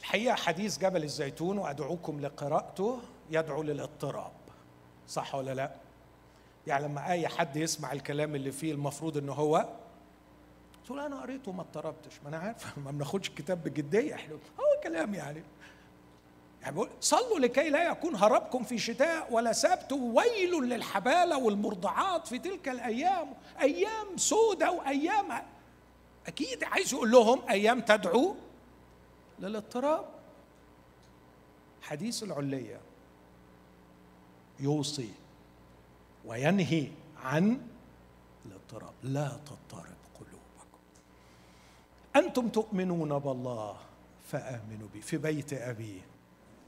الحقيقة حديث جبل الزيتون وأدعوكم لقراءته يدعو للاضطراب. صح ولا لا؟ يعني لما أي حد يسمع الكلام اللي فيه المفروض إن هو تقول أنا قريته وما اضطربتش. ما أنا عارف. ما بناخدش الكتاب بجدية. إحنا هو كلام يعني. يعني بقول صلوا لكي لا يكون هربكم في شتاء ولا سبت ويل للحبالة والمرضعات في تلك الأيام. أيام سودة وأيام أكيد عايز يقول لهم أيام تدعو للاضطراب. حديث العلية يوصي وينهي عن الاضطراب. لا تضطرب قلوبكم. أنتم تؤمنون بالله فآمنوا بي. في بيت أبي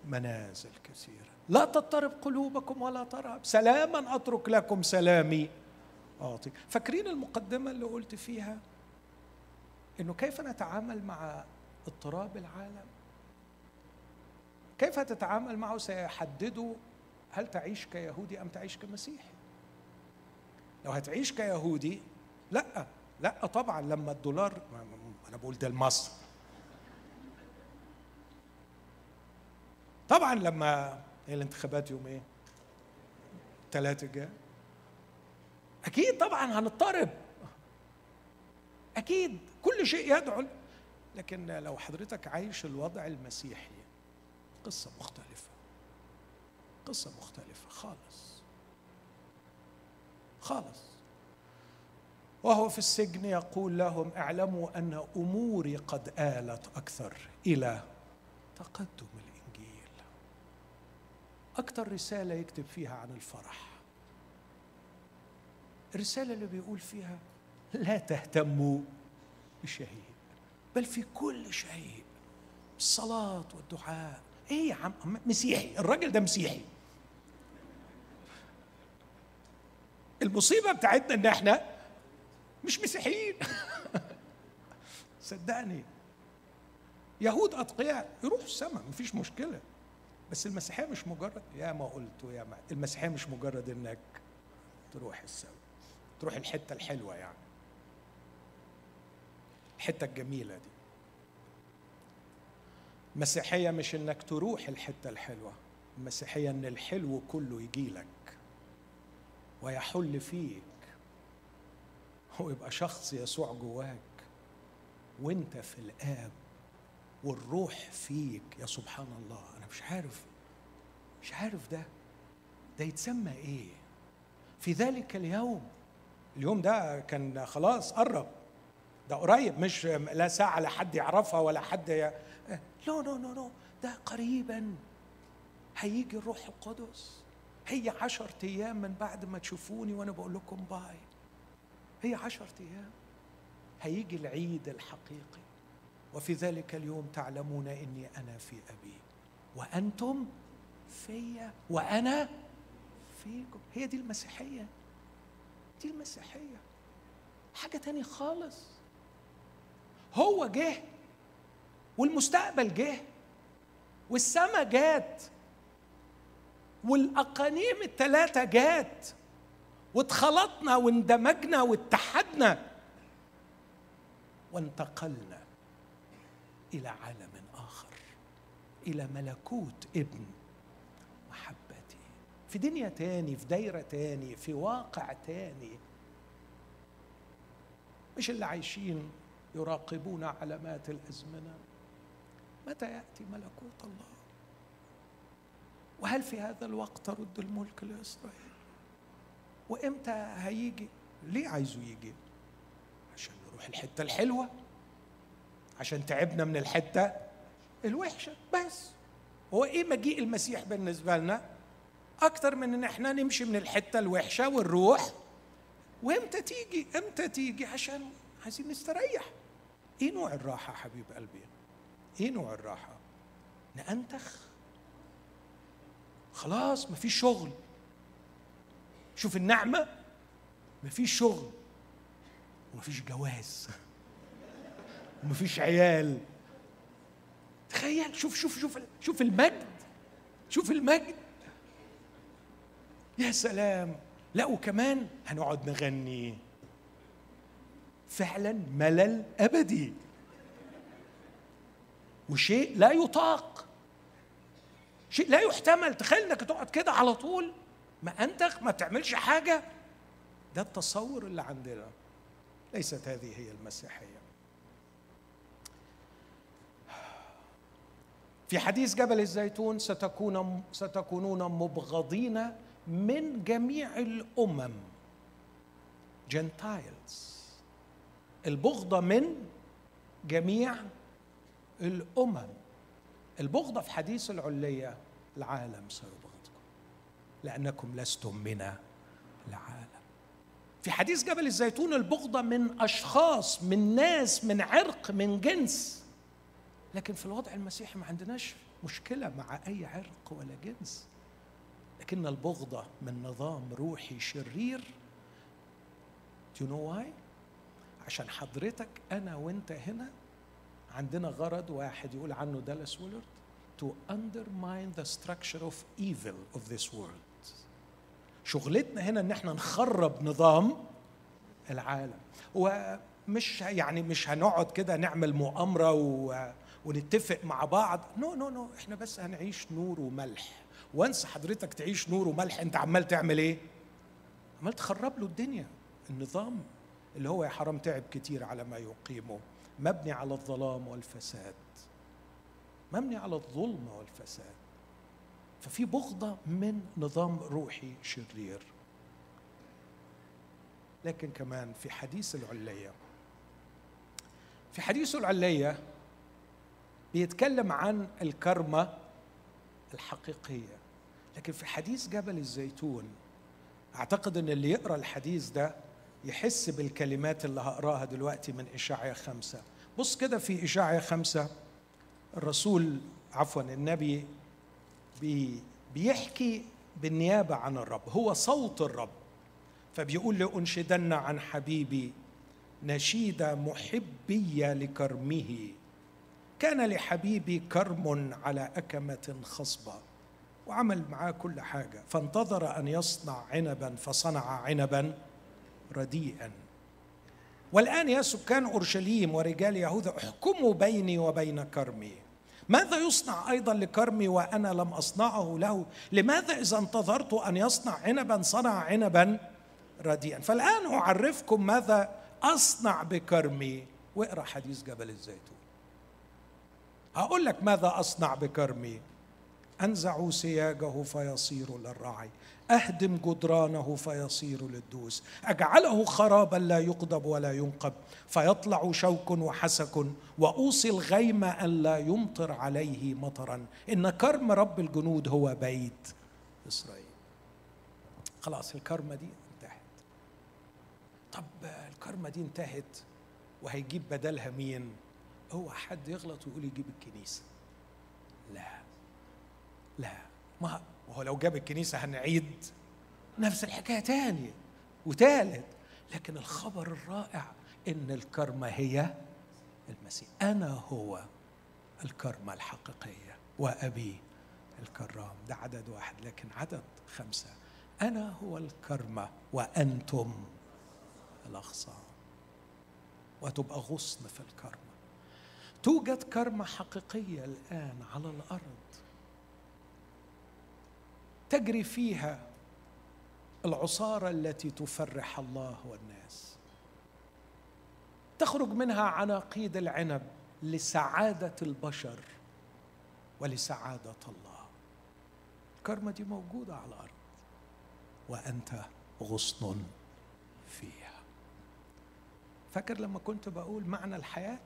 منازل كثيرة. لا تضطرب قلوبكم ولا ترهب. سلاما أترك لكم سلامي أعطي. فاكرين المقدمة اللي قلت فيها؟ إنه كيف نتعامل مع اضطراب العالم. كيف تتعامل معه؟ سيحدد هل تعيش كيهودي أم تعيش كمسيحي. لو هتعيش كيهودي لأ لأ طبعا لما الدولار أنا بقول ده لمصر طبعا لما الانتخابات يوم إيه؟ ثلاثة جاء. أكيد طبعا هنضطرب. أكيد كل شيء يدعو لكن لو حضرتك عايش الوضع المسيحي قصة مختلفة. قصة مختلفة خالص. خالص. وهو في السجن يقول لهم اعلموا أن أموري قد آلت أكثر إلى تقدم أكثر رسالة يكتب فيها عن الفرح. الرسالة اللي بيقول فيها لا تهتموا بشيء بل في كل شيء الصلاة والدعاء. إيه يا عم؟ مسيحي. الراجل ده مسيحي. المصيبة بتاعتنا إن إحنا مش مسيحيين. صدقني. يهود أتقياء يروحوا السماء مفيش مشكلة. بس المسيحية مش مجرد يا ما قلت ويا ما المسيحية مش مجرد إنك تروح السما تروح الحتة الحلوة يعني. الحتة الجميلة دي. المسيحيه مش إنك تروح الحتة الحلوة المسيحيه إن الحلو كله يجي لك ويحل فيك هو يبقى شخص يسوع جواك وأنت في الآب والروح فيك. يا سبحان الله أنا مش عارف مش عارف ده ده يتسمى إيه؟ في ذلك اليوم اليوم ده كان خلاص قرب. ده قريب مش لا ساعة لا حد يعرفها ولا حد ي... لا لا لا لا ده قريبا. هيجي الروح القدس. هي عشرة أيام من بعد ما تشوفوني وأنا بقول لكم باي. هي عشرة أيام. هيجي العيد الحقيقي. وفي ذلك اليوم تعلمون إني أنا في أبي. وأنتم فيا. وأنا فيكم. هي دي المسيحية. دي المسيحية. حاجة تانية خالص. هو جه والمستقبل جه والسماء جات والأقانيم الثلاثة جات واتخلطنا واندمجنا واتحدنا وانتقلنا إلى عالم آخر إلى ملكوت ابن محبتي في دنيا تاني في دايرة تاني في واقع تاني. مش اللي عايشين يراقبون علامات الأزمنة. متى يأتي ملكوت الله؟ وهل في هذا الوقت ترد الملك لإسرائيل؟ وإمتى هيجي؟ ليه عايزه يجي؟ عشان نروح الحتة الحلوة؟ عشان تعبنا من الحتة الوحشة بس. هو إيه مجيء المسيح بالنسبة لنا؟ أكتر من إن إحنا نمشي من الحتة الوحشة ونروح وإمتى تيجي؟ إمتى تيجي؟ عشان عايزين نستريح. إيه نوع الراحة حبيب قلبي؟ إيه نوع الراحة؟ نأنتخ؟ خلاص مفيش شغل. شوف النعمة مفيش شغل. ومفيش جواز. ومفيش عيال. تخيل شوف شوف شوف شوف المجد. شوف المجد. يا سلام. لا وكمان هنقعد نغني. فعلا ملل أبدي. وشيء لا يطاق. شيء لا يحتمل. تخيل إنك تقعد كده على طول. ما أنتخ ما تعملش حاجة. ده التصور اللي عندنا. ليست هذه هي المسيحية. في حديث جبل الزيتون ستكون ستكونون مبغضين من جميع الأمم. جنتايلز البغضة من جميع الأمم. البغضة في حديث العليه العالم سيبغضكم لأنكم لستم من العالم. في حديث جبل الزيتون البغضة من أشخاص من ناس من عرق من جنس. لكن في الوضع المسيحي ما عندناش مشكلة مع أي عرق ولا جنس. لكن البغضة من نظام روحي شرير. Do you know why? عشان حضرتك أنا وأنت هنا عندنا غرض واحد يقول عنه دالاس ويلرد to undermine the structure of evil of this world. شغلتنا هنا إن إحنا نخرب نظام العالم. ومش يعني مش هنقعد كده نعمل مؤامرة و ونتفق مع بعض. no no no إحنا بس هنعيش نور وملح. و once حضرتك تعيش نور وملح أنت عمال تعمل إيه؟ عمال تخرب له الدنيا. النظام اللي هو يا حرام تعب كتير على ما يقيمه. مبني على الظلام والفساد. مبني على الظلم والفساد. ففي بغضة من نظام روحي شرير. لكن كمان في حديث العلية. في حديث العلية بيتكلم عن الكرمة الحقيقية. لكن في حديث جبل الزيتون أعتقد أن اللي يقرأ الحديث ده يحس بالكلمات اللي هقراها دلوقتي من إشاعية خمسة. بص كده في إشاعية خمسة الرسول عفوا النبي بي بيحكي بالنيابة عن الرب. هو صوت الرب. فبيقول لأنشدن عن حبيبي نشيد محبية لكرمه. كان لحبيبي كرم على أكمة خصبة. وعمل معاه كل حاجة. فانتظر أن يصنع عنبا فصنع عنبا. رديئا. والآن يا سكان أورشليم ورجال يهوذا احكموا بيني وبين كرمي. ماذا يصنع أيضا لكرمي وأنا لم أصنعه له؟ لماذا إذا انتظرت أن يصنع عنبا صنع عنبا رديئا؟ فالآن أعرفكم ماذا أصنع بكرمي. واقرأ حديث جبل الزيتون. هقول لك ماذا أصنع بكرمي. أنزع سياجه فيصير للرعي أهدم جدرانه فيصير للدوس. أجعله خرابا لا يقضب ولا ينقب. فيطلع شوك وحسك وأوصي الغيم أن لا يمطر عليه مطرا. إن كرم رب الجنود هو بيت إسرائيل. خلاص الكرمه دي انتهت. طب الكرمه دي انتهت وهيجيب بدلها مين؟ هو حد يغلط ويقول يجيب الكنيسة. لا لا. ما هو لو جاب الكنيسة هنعيد نفس الحكاية تاني وتالت. لكن الخبر الرائع إن الكرمة هي المسيح. أنا هو الكرمة الحقيقية وأبي الكرام. ده عدد واحد لكن عدد خمسة. أنا هو الكرمة وأنتم الأغصان وتبقى غصن في الكرمة. توجد كرمة حقيقية الآن على الأرض. تجري فيها العصارة التي تفرح الله والناس. تخرج منها عناقيد العنب لسعادة البشر ولسعادة الله. الكرمة دي موجودة على الأرض وأنت غصن فيها. فاكر لما كنت بقول معنى الحياة؟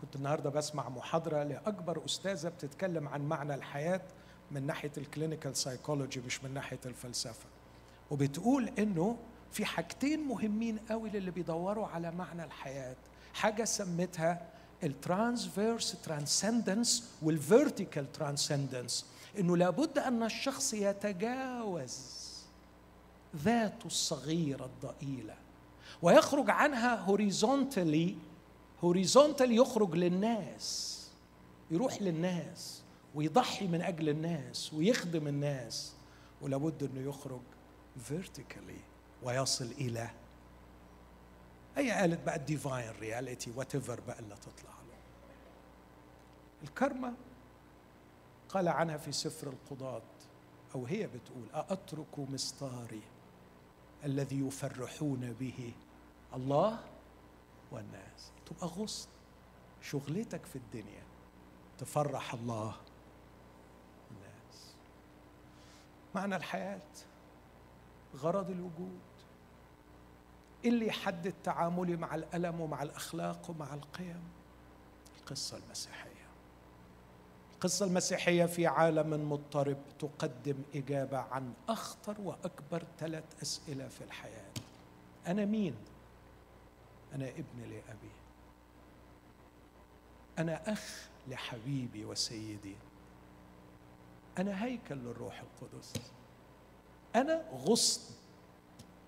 كنت النهارده بسمع محاضرة لأكبر أستاذة بتتكلم عن معنى الحياة. من ناحية ال clinical psychology مش من ناحية الفلسفة. وبتقول إنه في حاجتين مهمين قوي للي بيدوروا على معنى الحياة. حاجة سمتها ال transverse transcendence وال vertical transcendence إنه لابد أن الشخص يتجاوز ذاته الصغيرة الضئيلة ويخرج عنها horizontally horizontally يخرج للناس يروح للناس. ويضحي من أجل الناس ويخدم الناس ولابد إنه يخرج vertically ويصل إلى أي قالت بقى ال divine reality whatever بقى اللي تطلع له. الكرمة قال عنها في سفر القضاة أو هي بتقول أأترك مسطاري الذي يفرحون به الله والناس. تبقى غصن شغلتك في الدنيا تفرح الله معنى الحياة غرض الوجود اللي يحدد تعاملي مع الألم ومع الأخلاق ومع القيم. القصة المسيحية. القصة المسيحية في عالم مضطرب تقدم إجابة عن أخطر وأكبر ثلاث أسئلة في الحياة. أنا مين؟ أنا ابن لأبي. أنا أخ لحبيبي وسيدي. أنا هيكل للروح القدس. أنا غصن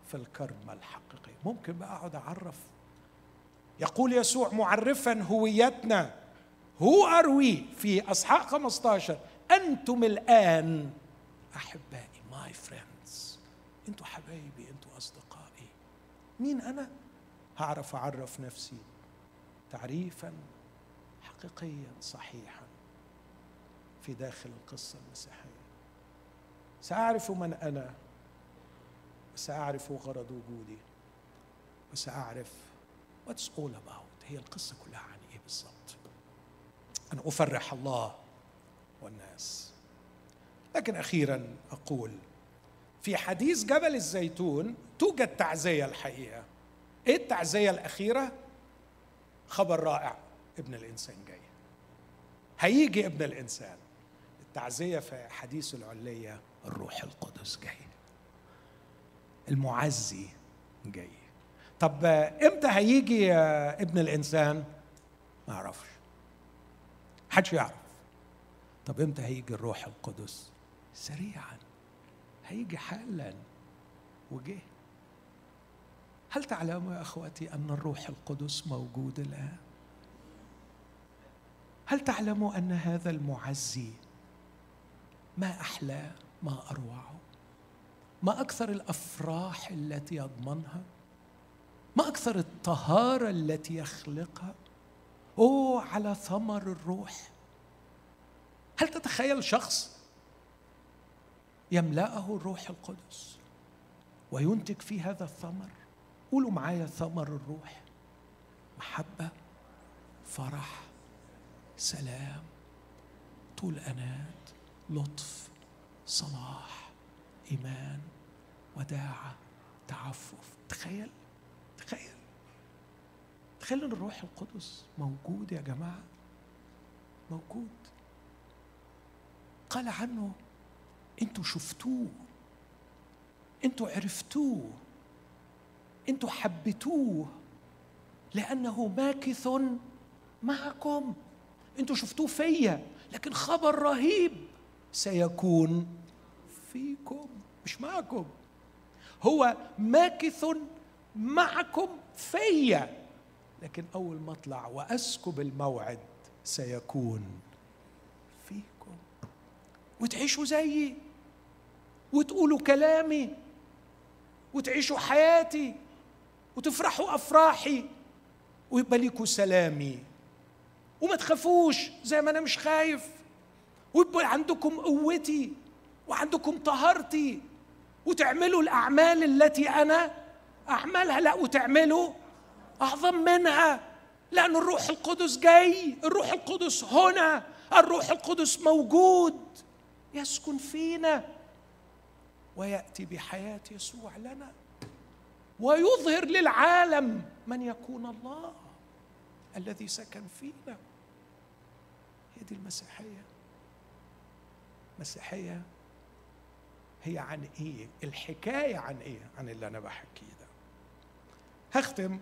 في الكرمة الحقيقية ممكن بقى أقعد أعرف. يقول يسوع معرفا هويتنا. هو ار وي في أصحاح 15 أنتم الآن أحبائي my friends أنتوا حبايبي أنتوا أصدقائي. مين أنا؟ هعرف أعرف نفسي تعريفا حقيقيا صحيحا. في داخل القصة المسيحية. سأعرف من أنا وسأعرف غرض وجودي وسأعرف what's all about. هي القصة كلها عن إيه بالضبط؟ أن أفرح الله والناس. لكن أخيرا أقول في حديث جبل الزيتون توجد تعزية الحقيقة. إيه التعزية الأخيرة؟ خبر رائع. ابن الإنسان جاي. هيجي ابن الإنسان. التعزيه في حديث العلية الروح القدس جاي. المعزي جاي. طب إمتى هيجي ابن الإنسان؟ ما أعرفش. حدش يعرف. طب إمتى هيجي الروح القدس؟ سريعا. هيجي حالا. وجه. هل تعلموا يا اخوتي أن الروح القدس موجود الآن؟ هل تعلموا أن هذا المعزي ما احلاه ما اروعه ما أكثر الأفراح التي يضمنها؟ ما أكثر الطهارة التي يخلقها؟ أوه على ثمر الروح. هل تتخيل شخص يملأه الروح القدس وينتج في هذا الثمر؟ قولوا معايا ثمر الروح. محبة فرح سلام طول انات لطف صلاح إيمان وداعة تعفف. تخيل تخيل. تخيل إن الروح القدس موجود يا جماعة. موجود. قال عنه أنتوا شفتوه. أنتوا عرفتوه. أنتوا حبيتوه لأنه ماكث معكم. أنتوا شفتوه فيا. لكن خبر رهيب. سيكون فيكم مش معكم. هو ماكث معكم فيا. لكن أول ما أطلع وأسكب الموعد سيكون فيكم. وتعيشوا زيي. وتقولوا كلامي. وتعيشوا حياتي. وتفرحوا أفراحي. ويبقى ليكوا سلامي. وما تخافوش زي ما أنا مش خايف. ويبقى عندكم قوتي وعندكم طهارتي وتعملوا الأعمال التي أنا أعملها. لا وتعملوا أعظم منها. لأن الروح القدس جاي الروح القدس هنا الروح القدس موجود يسكن فينا ويأتي بحياة يسوع لنا ويظهر للعالم من يكون الله الذي سكن فينا. هي دي المسيحية. المسيحيه هي عن إيه؟ الحكاية عن إيه؟ عن اللي أنا بحكيه ده. هختم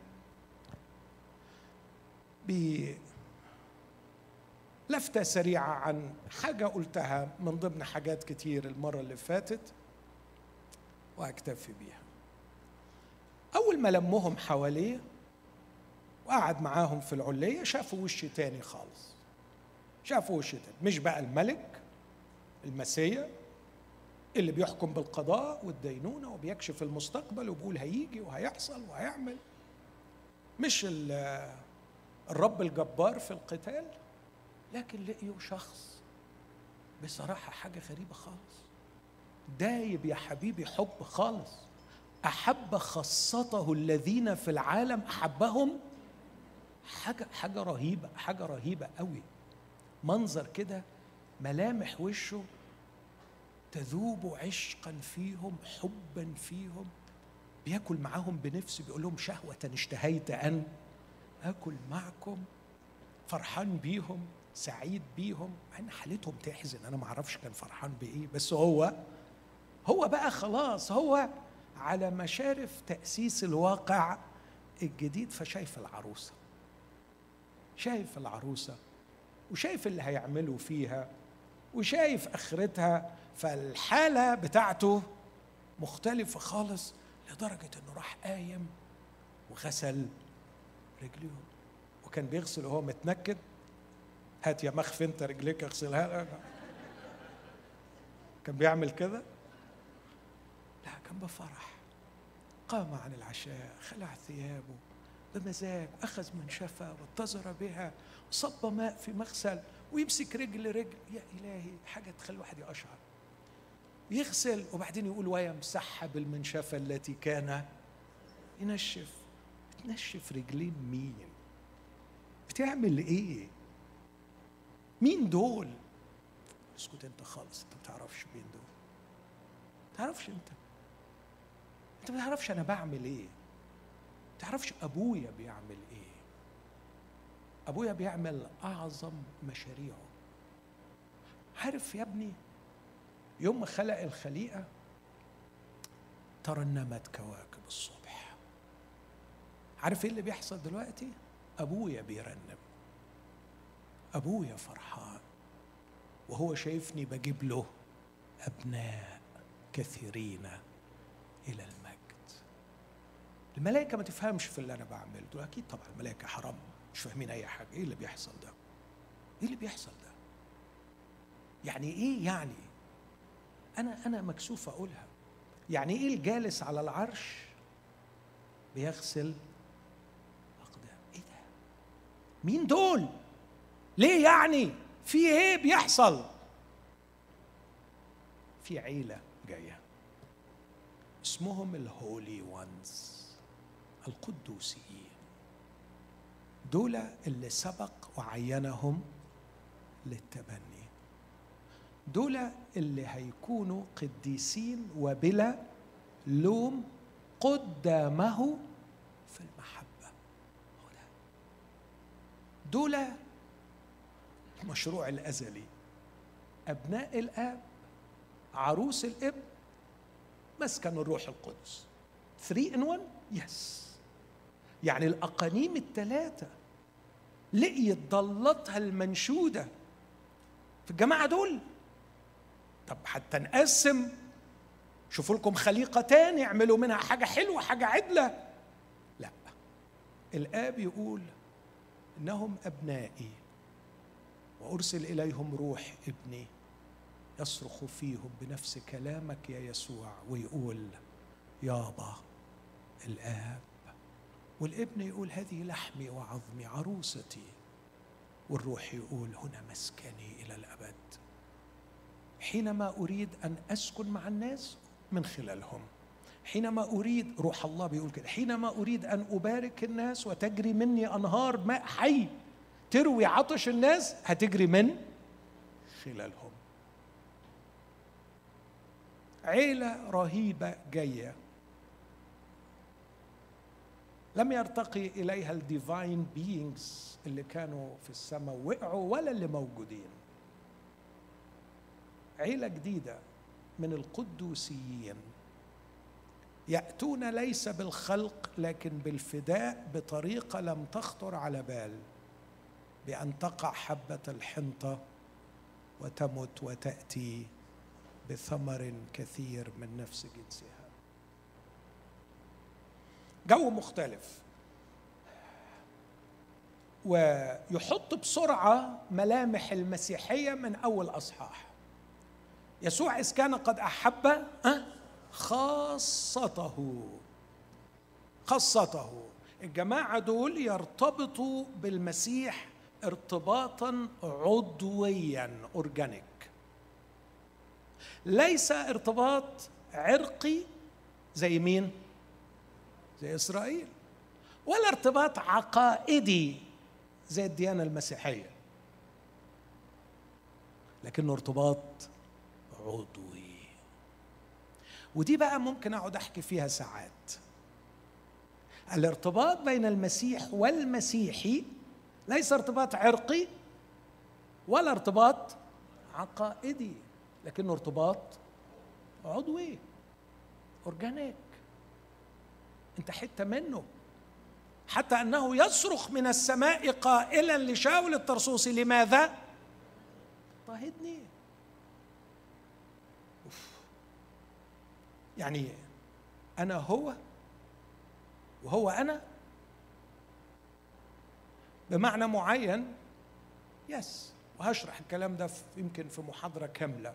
بلفتة سريعة عن حاجة قلتها من ضمن حاجات كتير المرة اللي فاتت وأكتفي بيها. أول ما لمهم حواليه وقعد معاهم في العلية شافوا وش تاني خالص. شافوا وش تاني. مش بقى الملك المسيا اللي بيحكم بالقضاء والدينونة وبيكشف المستقبل وبيقول هيجي وهيحصل وهيعمل. مش الرب الجبار في القتال لكن لقيوا شخص بصراحة حاجة غريبة خالص. دايب يا حبيبي حب خالص. أحب خاصته الذين في العالم أحبهم. حاجة حاجة رهيبة حاجة رهيبة قوي. منظر كده ملامح وشه تذوب عشقا فيهم حبا فيهم. بياكل معاهم بنفس بيقول لهم شهوة اشتهيت أن آكل معكم. فرحان بيهم سعيد بيهم. مع إن حالتهم تحزن أنا ما أعرفش كان فرحان بإيه. بس هو هو بقى خلاص هو على مشارف تأسيس الواقع الجديد فشايف العروسة. شايف العروسة وشايف اللي هيعملوا فيها. وشايف آخرتها فالحالة بتاعته مختلفة خالص لدرجة إنه راح قايم وغسل رجليهم وكان بيغسل وهو متنكد. هات يا مخف أنت رجليك اغسلها كان بيعمل كده؟ لا كان بفرح. قام عن العشاء خلع ثيابه بمزاج وأخذ منشفة واتزر بها وصب ماء في مغسل. ويمسك رجل رجل يا إلهي حاجة تخلي الواحد يقشعر. يغسل وبعدين يقول ويمسحها بالمنشفه التي كان ينشف. تنشف رجلين مين؟ بتعمل إيه؟ مين دول؟ اسكت أنت خالص أنت ما تعرفش مين دول. ما تعرفش أنت. أنت ما تعرفش أنا بعمل إيه. ما تعرفش أبويا بيعمل إيه. أبويا بيعمل أعظم مشاريعه. عارف يا ابني يوم ما خلق الخليقة ترنمت كواكب الصبح. عارف إيه اللي بيحصل دلوقتي؟ أبويا بيرنم. أبويا فرحان. وهو شايفني بجيب له أبناء كثيرين إلى المجد. الملائكة ما تفهمش في اللي أنا بعمله. أكيد طبعا الملائكة حرام. مش فاهمين أي حاجة. إيه اللي بيحصل ده؟ إيه اللي بيحصل ده؟ يعني إيه يعني؟ أنا أنا مكسوف أقولها. يعني إيه الجالس على العرش بيغسل أقدام؟ إيه ده؟ مين دول؟ ليه يعني؟ في إيه بيحصل؟ في عيلة جاية. اسمهم الهولي وانز القدوسيين. دول اللي سبق وعينهم للتبني. دول اللي هيكونوا قديسين وبلا لوم قدامه في المحبة. دول المشروع الأزلي. أبناء الآب عروس الابن مسكن الروح القدس. 3 in 1 يس يعني الأقانيم الثلاثة لقيت ضلتها المنشودة. في الجماعة دول؟ طب حتى نقسم شوفوا لكم خليقة تاني اعملوا منها حاجة حلوة حاجة عدلة. لا الآب يقول إنهم أبنائي وأرسل إليهم روح ابني يصرخ فيهم بنفس كلامك يا يسوع ويقول يابا الآب. والابن يقول هذه لحمي وعظمي عروستي. والروح يقول هنا مسكني إلى الأبد. حينما أريد أن أسكن مع الناس من خلالهم. حينما أريد روح الله بيقول كده حينما أريد أن أبارك الناس وتجري مني أنهار ماء حي تروي عطش الناس هتجري من خلالهم. عيلة رهيبة جاية. لم يرتقي إليها ال divine beings اللي كانوا في السماء وقعوا ولا اللي موجودين. عيلة جديدة من القدوسيين. يأتون ليس بالخلق لكن بالفداء بطريقة لم تخطر على بال بأن تقع حبة الحنطة وتمت وتأتي بثمر كثير من نفس جنسها. جو مختلف. ويحط بسرعة ملامح المسيحية من أول أصحاح. يسوع إذ كان قد أحب خاصته. خاصته. الجماعة دول يرتبطوا بالمسيح ارتباطا عضويا أورجانيك. ليس ارتباط عرقي زي مين؟ زي إسرائيل ولا ارتباط عقائدي زي الديانة المسيحية. لكنه ارتباط عضوي. ودي بقى ممكن أقعد أحكي فيها ساعات. الارتباط بين المسيح والمسيحي ليس ارتباط عرقي ولا ارتباط عقائدي لكنه ارتباط عضوي اورجانيك انت حتة منه. حتى أنه يصرخ من السماء قائلا لشاول الطرسوسي لماذا؟ طهدني يعني أنا هو وهو أنا؟ بمعنى معين يس. وهشرح الكلام ده في يمكن في محاضرة كاملة.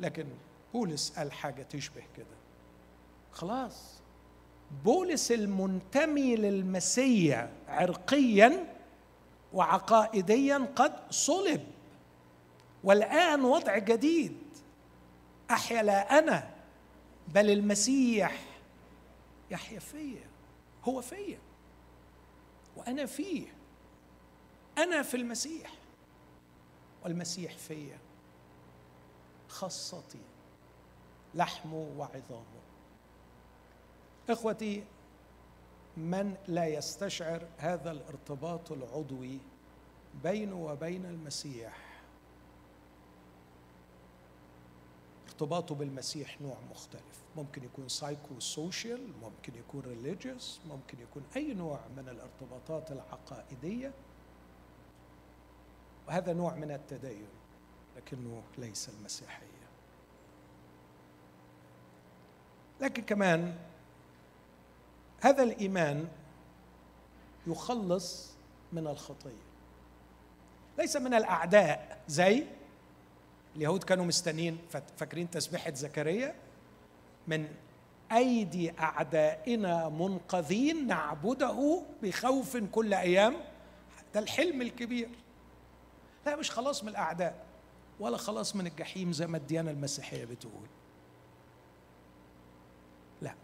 لكن بولس قال حاجة تشبه كده. خلاص. بولس المنتمي للمسيا عرقيا وعقائديا قد صلب. والآن وضع جديد. أحيا لا أنا بل المسيح. يحيا فيا. هو فيا. وأنا فيه. أنا في المسيح. والمسيح فيا. خاصتي لحمه وعظامه. إخوتي من لا يستشعر هذا الارتباط العضوي بينه وبين المسيح؟ ارتباطه بالمسيح نوع مختلف. ممكن يكون psychosocial ممكن يكون religious ممكن يكون أي نوع من الارتباطات العقائدية. وهذا نوع من التدين لكنه ليس المسيحية. لكن كمان هذا الإيمان يخلص من الخطية. ليس من الأعداء زي اليهود كانوا مستنين فاكرين تسبيحة زكريا؟ من أيدي أعدائنا منقذين نعبده بخوف كل أيام؟ ده الحلم الكبير. لا مش خلاص من الأعداء ولا خلاص من الجحيم زي ما الديانة المسيحية بتقول لا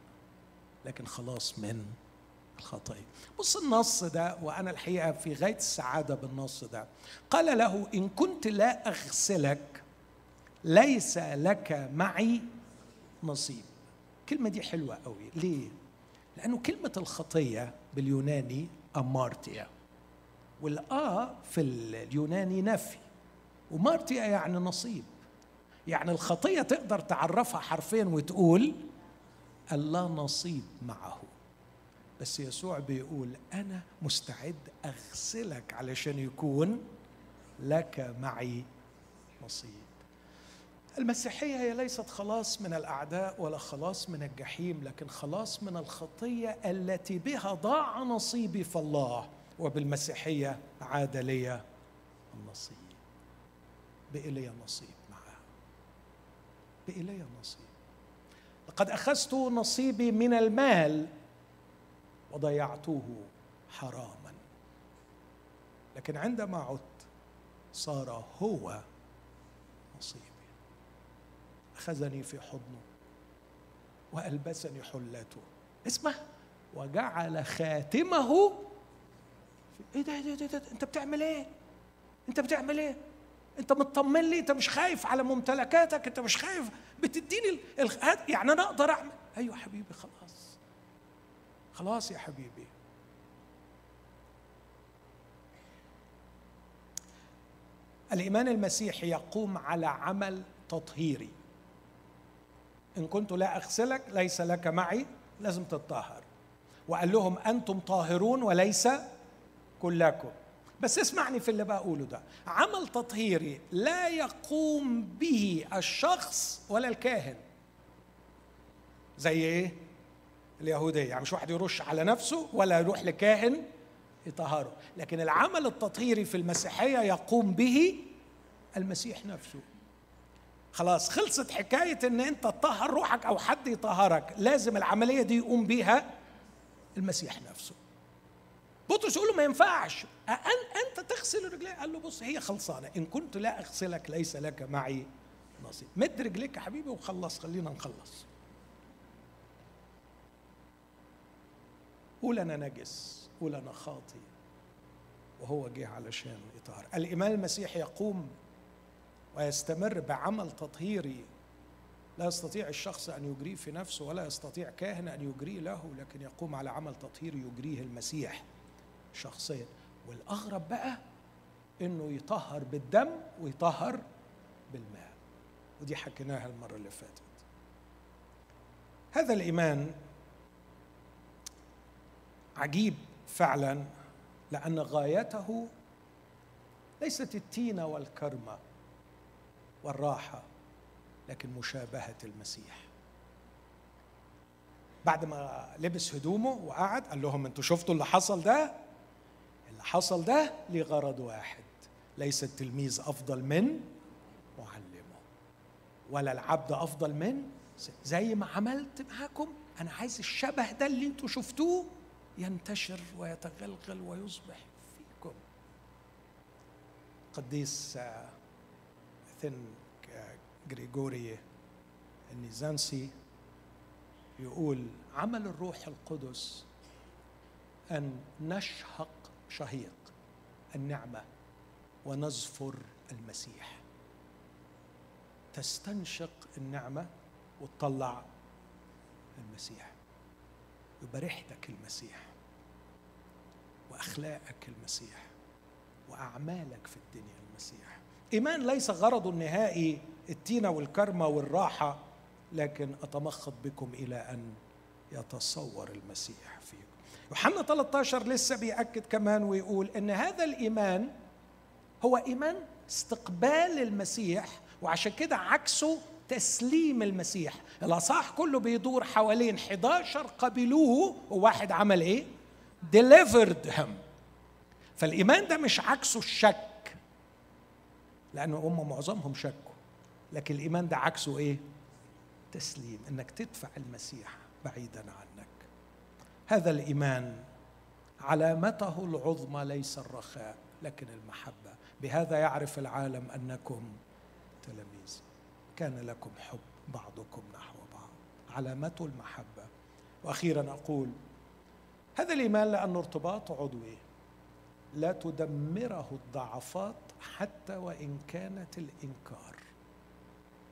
لكن خلاص من الخطيه بص النص ده وأنا الحقيقة في غاية السعادة بالنص ده. قال له إن كنت لا أغسلك ليس لك معي نصيب. الكلمة دي حلوة قوي. ليه؟ لأنه كلمة الخطية باليوناني أمارتيا والآ في اليوناني نفي. ومارتيا يعني نصيب. يعني الخطية تقدر تعرفها حرفيا وتقول اللا نصيب معه. بس يسوع بيقول أنا مستعد أغسلك علشان يكون لك معي نصيب. المسيحية هي ليست خلاص من الأعداء ولا خلاص من الجحيم لكن خلاص من الخطية التي بها ضاع نصيبي في الله وبالمسيحية عاد لي النصيب. بقي لي نصيب معها. بقي لي نصيب. لقد أخذت نصيبي من المال وضيعته حراما. لكن عندما عدت صار هو نصيبي. أخذني في حضنه وألبسني حلته اسمه وجعل خاتمه إيه ده, إيه ده, إيه ده أنت بتعمل إيه؟ أنت بتعمل إيه؟ أنت مطمن لي أنت مش خايف على ممتلكاتك أنت مش خايف بتديني يعني أنا أقدر اعمل أيوه حبيبي خلاص. خلاص يا حبيبي. الإيمان المسيحي يقوم على عمل تطهيري. إن كنت لا أغسلك ليس لك معي لازم تتطهر. وقال لهم أنتم طاهرون وليس كلكم. بس اسمعني في اللي بقوله ده. عمل تطهيري لا يقوم به الشخص ولا الكاهن. زي إيه؟ اليهودية. يعني مش واحد يرش على نفسه ولا يروح لكاهن يطهره. لكن العمل التطهيري في المسيحية يقوم به المسيح نفسه. خلاص خلصت حكاية إن أنت تطهر روحك أو حد يطهرك. لازم العملية دي يقوم بيها المسيح نفسه. بطرس يقول له ما ينفعش. أنت تغسل رجلي قال له بص هي خلصانة. إن كنت لا أغسلك ليس لك معي نصيب. مد رجليك يا حبيبي وخلص. خلينا نخلص. قول أنا نجس. قول أنا خاطي. وهو جه علشان يطهر الايمان المسيحي يقوم ويستمر بعمل تطهيري. لا يستطيع الشخص أن يجريه في نفسه ولا يستطيع كاهن أن يجريه له لكن يقوم على عمل تطهيري يجريه المسيح. شخصيا والأغرب بقى إنه يطهر بالدم ويطهر بالماء. ودي حكيناها المرة اللي فاتت. هذا الإيمان عجيب فعلا لأن غايته ليست التينة والكرمة والراحة لكن مشابهة المسيح. بعد ما لبس هدومه وقعد قال لهم أنتوا شفتوا اللي حصل ده؟ حصل ده لغرض واحد. ليس التلميذ أفضل من معلمه. ولا العبد أفضل من زي ما عملت معاكم أنا عايز الشبه ده اللي أنتوا شفتوه ينتشر ويتغلغل ويصبح فيكم. قديس ثن جريجوري النيزانسي يقول عمل الروح القدس أن نشهق شهيق النعمة ونزفر المسيح. تستنشق النعمة وتطلع المسيح. يبقى ريحتك المسيح وأخلاقك المسيح وأعمالك في الدنيا المسيح. إيمان ليس غرضه النهائي التينة والكرمة والراحة لكن أتمخض بكم إلى أن يتصور المسيح فيكم. يوحنا 13 لسه بيأكد كمان ويقول إن هذا الإيمان هو إيمان استقبال المسيح وعشان كده عكسه تسليم المسيح. الاصح كله بيدور حوالين 11 قبلوه وواحد عمل إيه؟ Delivered him. فالإيمان ده مش عكسه الشك لأنه هم معظمهم شكوا لكن الإيمان ده عكسه إيه؟ تسليم إنك تدفع المسيح بعيدا عنك. هذا الإيمان علامته العظمى ليس الرخاء لكن المحبة. بهذا يعرف العالم أنكم تلاميذ. كان لكم حب بعضكم نحو بعض. علامته المحبة. وأخيرا أقول هذا الإيمان لأنه ارتباط عضوي لا تدمره الضعفات حتى وإن كانت الإنكار.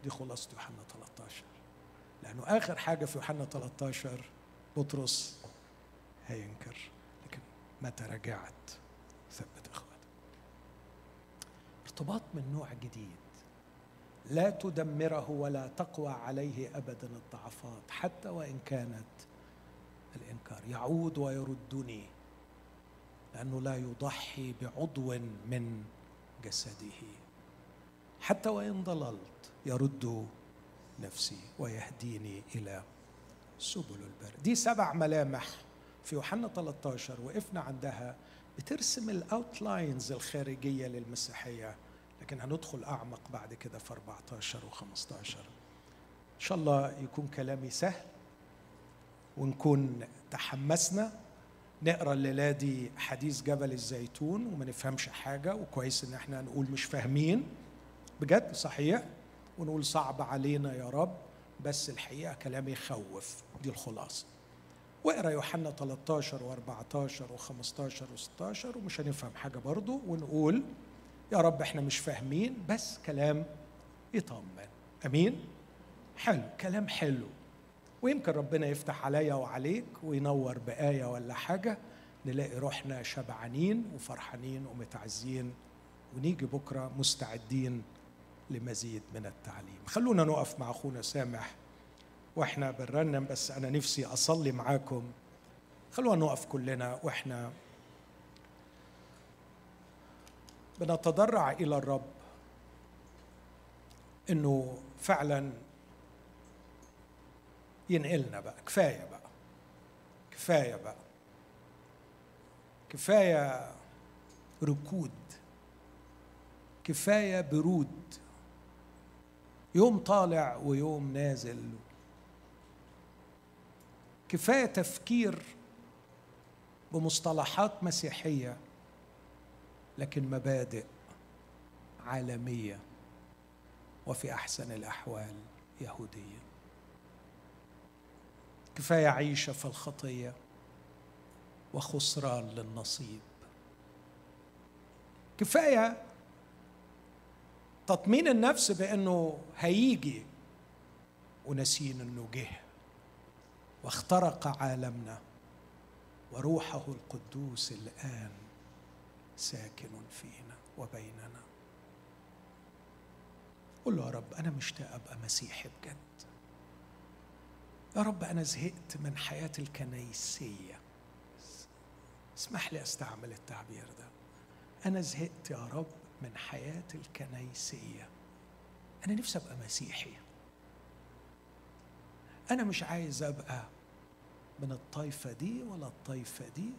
دي خلاصة يوحنا 13 لأنه آخر حاجة في يوحنا 13 بطرس هينكر لكن متى رجعت؟ ثبت إخواتك ارتباط من نوع جديد. لا تدمره ولا تقوى عليه أبدا الضعفات حتى وإن كانت الإنكار يعود ويردني لأنه لا يضحي بعضو من جسده. حتى وإن ضللت يرد نفسي ويهديني إلى سبل البر. دي سبع ملامح في يوحنا 13 وقفنا عندها بترسم الاوتلاينز الخارجية للمسيحية. لكن هندخل أعمق بعد كده في 14 و15 إن شاء الله يكون كلامي سهل ونكون تحمسنا نقرأ الليلة دي حديث جبل الزيتون وما نفهمش حاجة وكويس إن إحنا نقول مش فاهمين. بجد؟ صحيح؟ ونقول صعب علينا يا رب بس الحقيقة كلام يخوف. دي الخلاصة. واقرأ يوحنا 13 و14 و15 و16 ومش هنفهم حاجة برضو ونقول يا رب إحنا مش فاهمين بس كلام يطمن. أمين؟ حلو كلام حلو. ويمكن ربنا يفتح عليا وعليك وينور بآية ولا حاجة نلاقي روحنا شبعانين وفرحانين ومتعزين ونيجي بكرة مستعدين لمزيد من التعليم. خلونا نقف مع أخونا سامح وإحنا بنرنم بس أنا نفسي أصلي معاكم. خلونا نقف كلنا وإحنا. بنتضرع إلى الرب إنه فعلا ينقلنا بقى. كفاية بقى. كفاية بقى. كفاية ركود. كفاية برود. يوم طالع ويوم نازل. كفاية تفكير بمصطلحات مسيحية لكن مبادئ عالمية وفي أحسن الأحوال يهودية. كفاية عيشة في الخطية وخسران للنصيب. كفاية تطمين النفس بأنه هيجي ونسين إنه جه. واخترق عالمنا وروحه القدوس الآن ساكن فينا وبيننا. قل له يا رب أنا مشتاق أبقى مسيحي بجد. يا رب أنا زهقت من حياة الكنيسية. اسمح لي أستعمل التعبير ده. أنا زهقت يا رب من حياة الكنيسية. أنا نفسي أبقى مسيحي. أنا مش عايز أبقى من الطائفة دي ولا الطائفة دي؟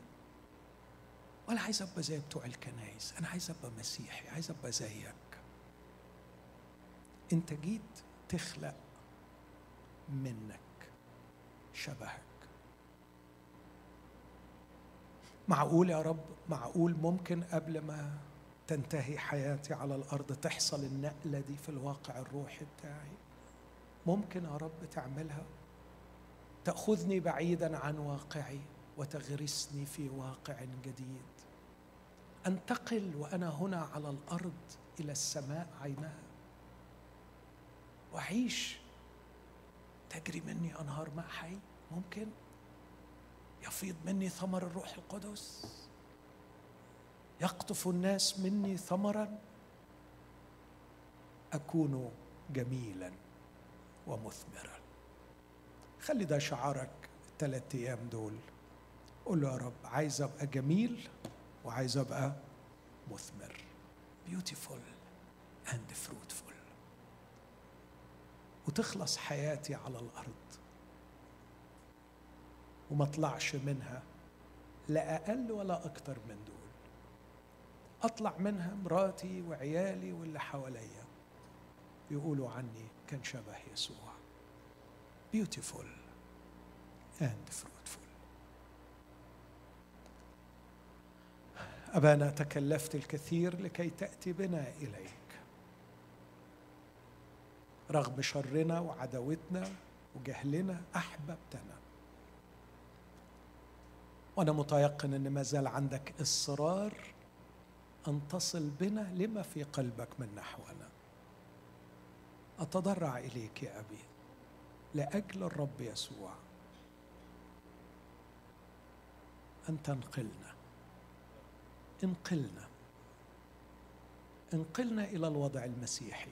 ولا عايز أبقى زي بتوع الكنايس أنا عايز أبقى مسيحي عايز أبقى زيك. أنت جيت تخلق منك شبهك. معقول يا رب؟ معقول ممكن قبل ما تنتهي حياتي على الأرض تحصل النقلة دي في الواقع الروحي بتاعي؟ ممكن يا رب تعملها؟ تأخذني بعيدا عن واقعي وتغرسني في واقع جديد. أنتقل وأنا هنا على الأرض إلى السماء عينها وأعيش. تجري مني أنهار ماء حي؟ ممكن. يفيض مني ثمر الروح القدس. يقطف الناس مني ثمرا. أكون جميلا ومثمرا. خلي ده شعارك الثلاث أيام دول. قول له يا رب عايز أبقى جميل وعايز أبقى مثمر. Beautiful and fruitful. وتخلص حياتي على الأرض. وما اطلعش منها لا أقل ولا أكتر من دول. أطلع منها مراتي وعيالي واللي حواليا. يقولوا عني كان شبه يسوع. Beautiful and fruitful. أبانا تكلفت الكثير لكي تأتي بنا إليك. رغم شرنا وعداوتنا وجهلنا أحببتنا. وأنا متيقن إن ما زال عندك إصرار أن تصل بنا لما في قلبك من نحونا. أتضرع إليك يا أبي. لأجل الرب يسوع. ان تنقلنا انقلنا. انقلنا إلى الوضع المسيحي.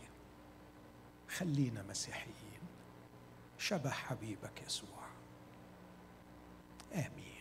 خلينا مسيحيين. شبه حبيبك يسوع. آمين.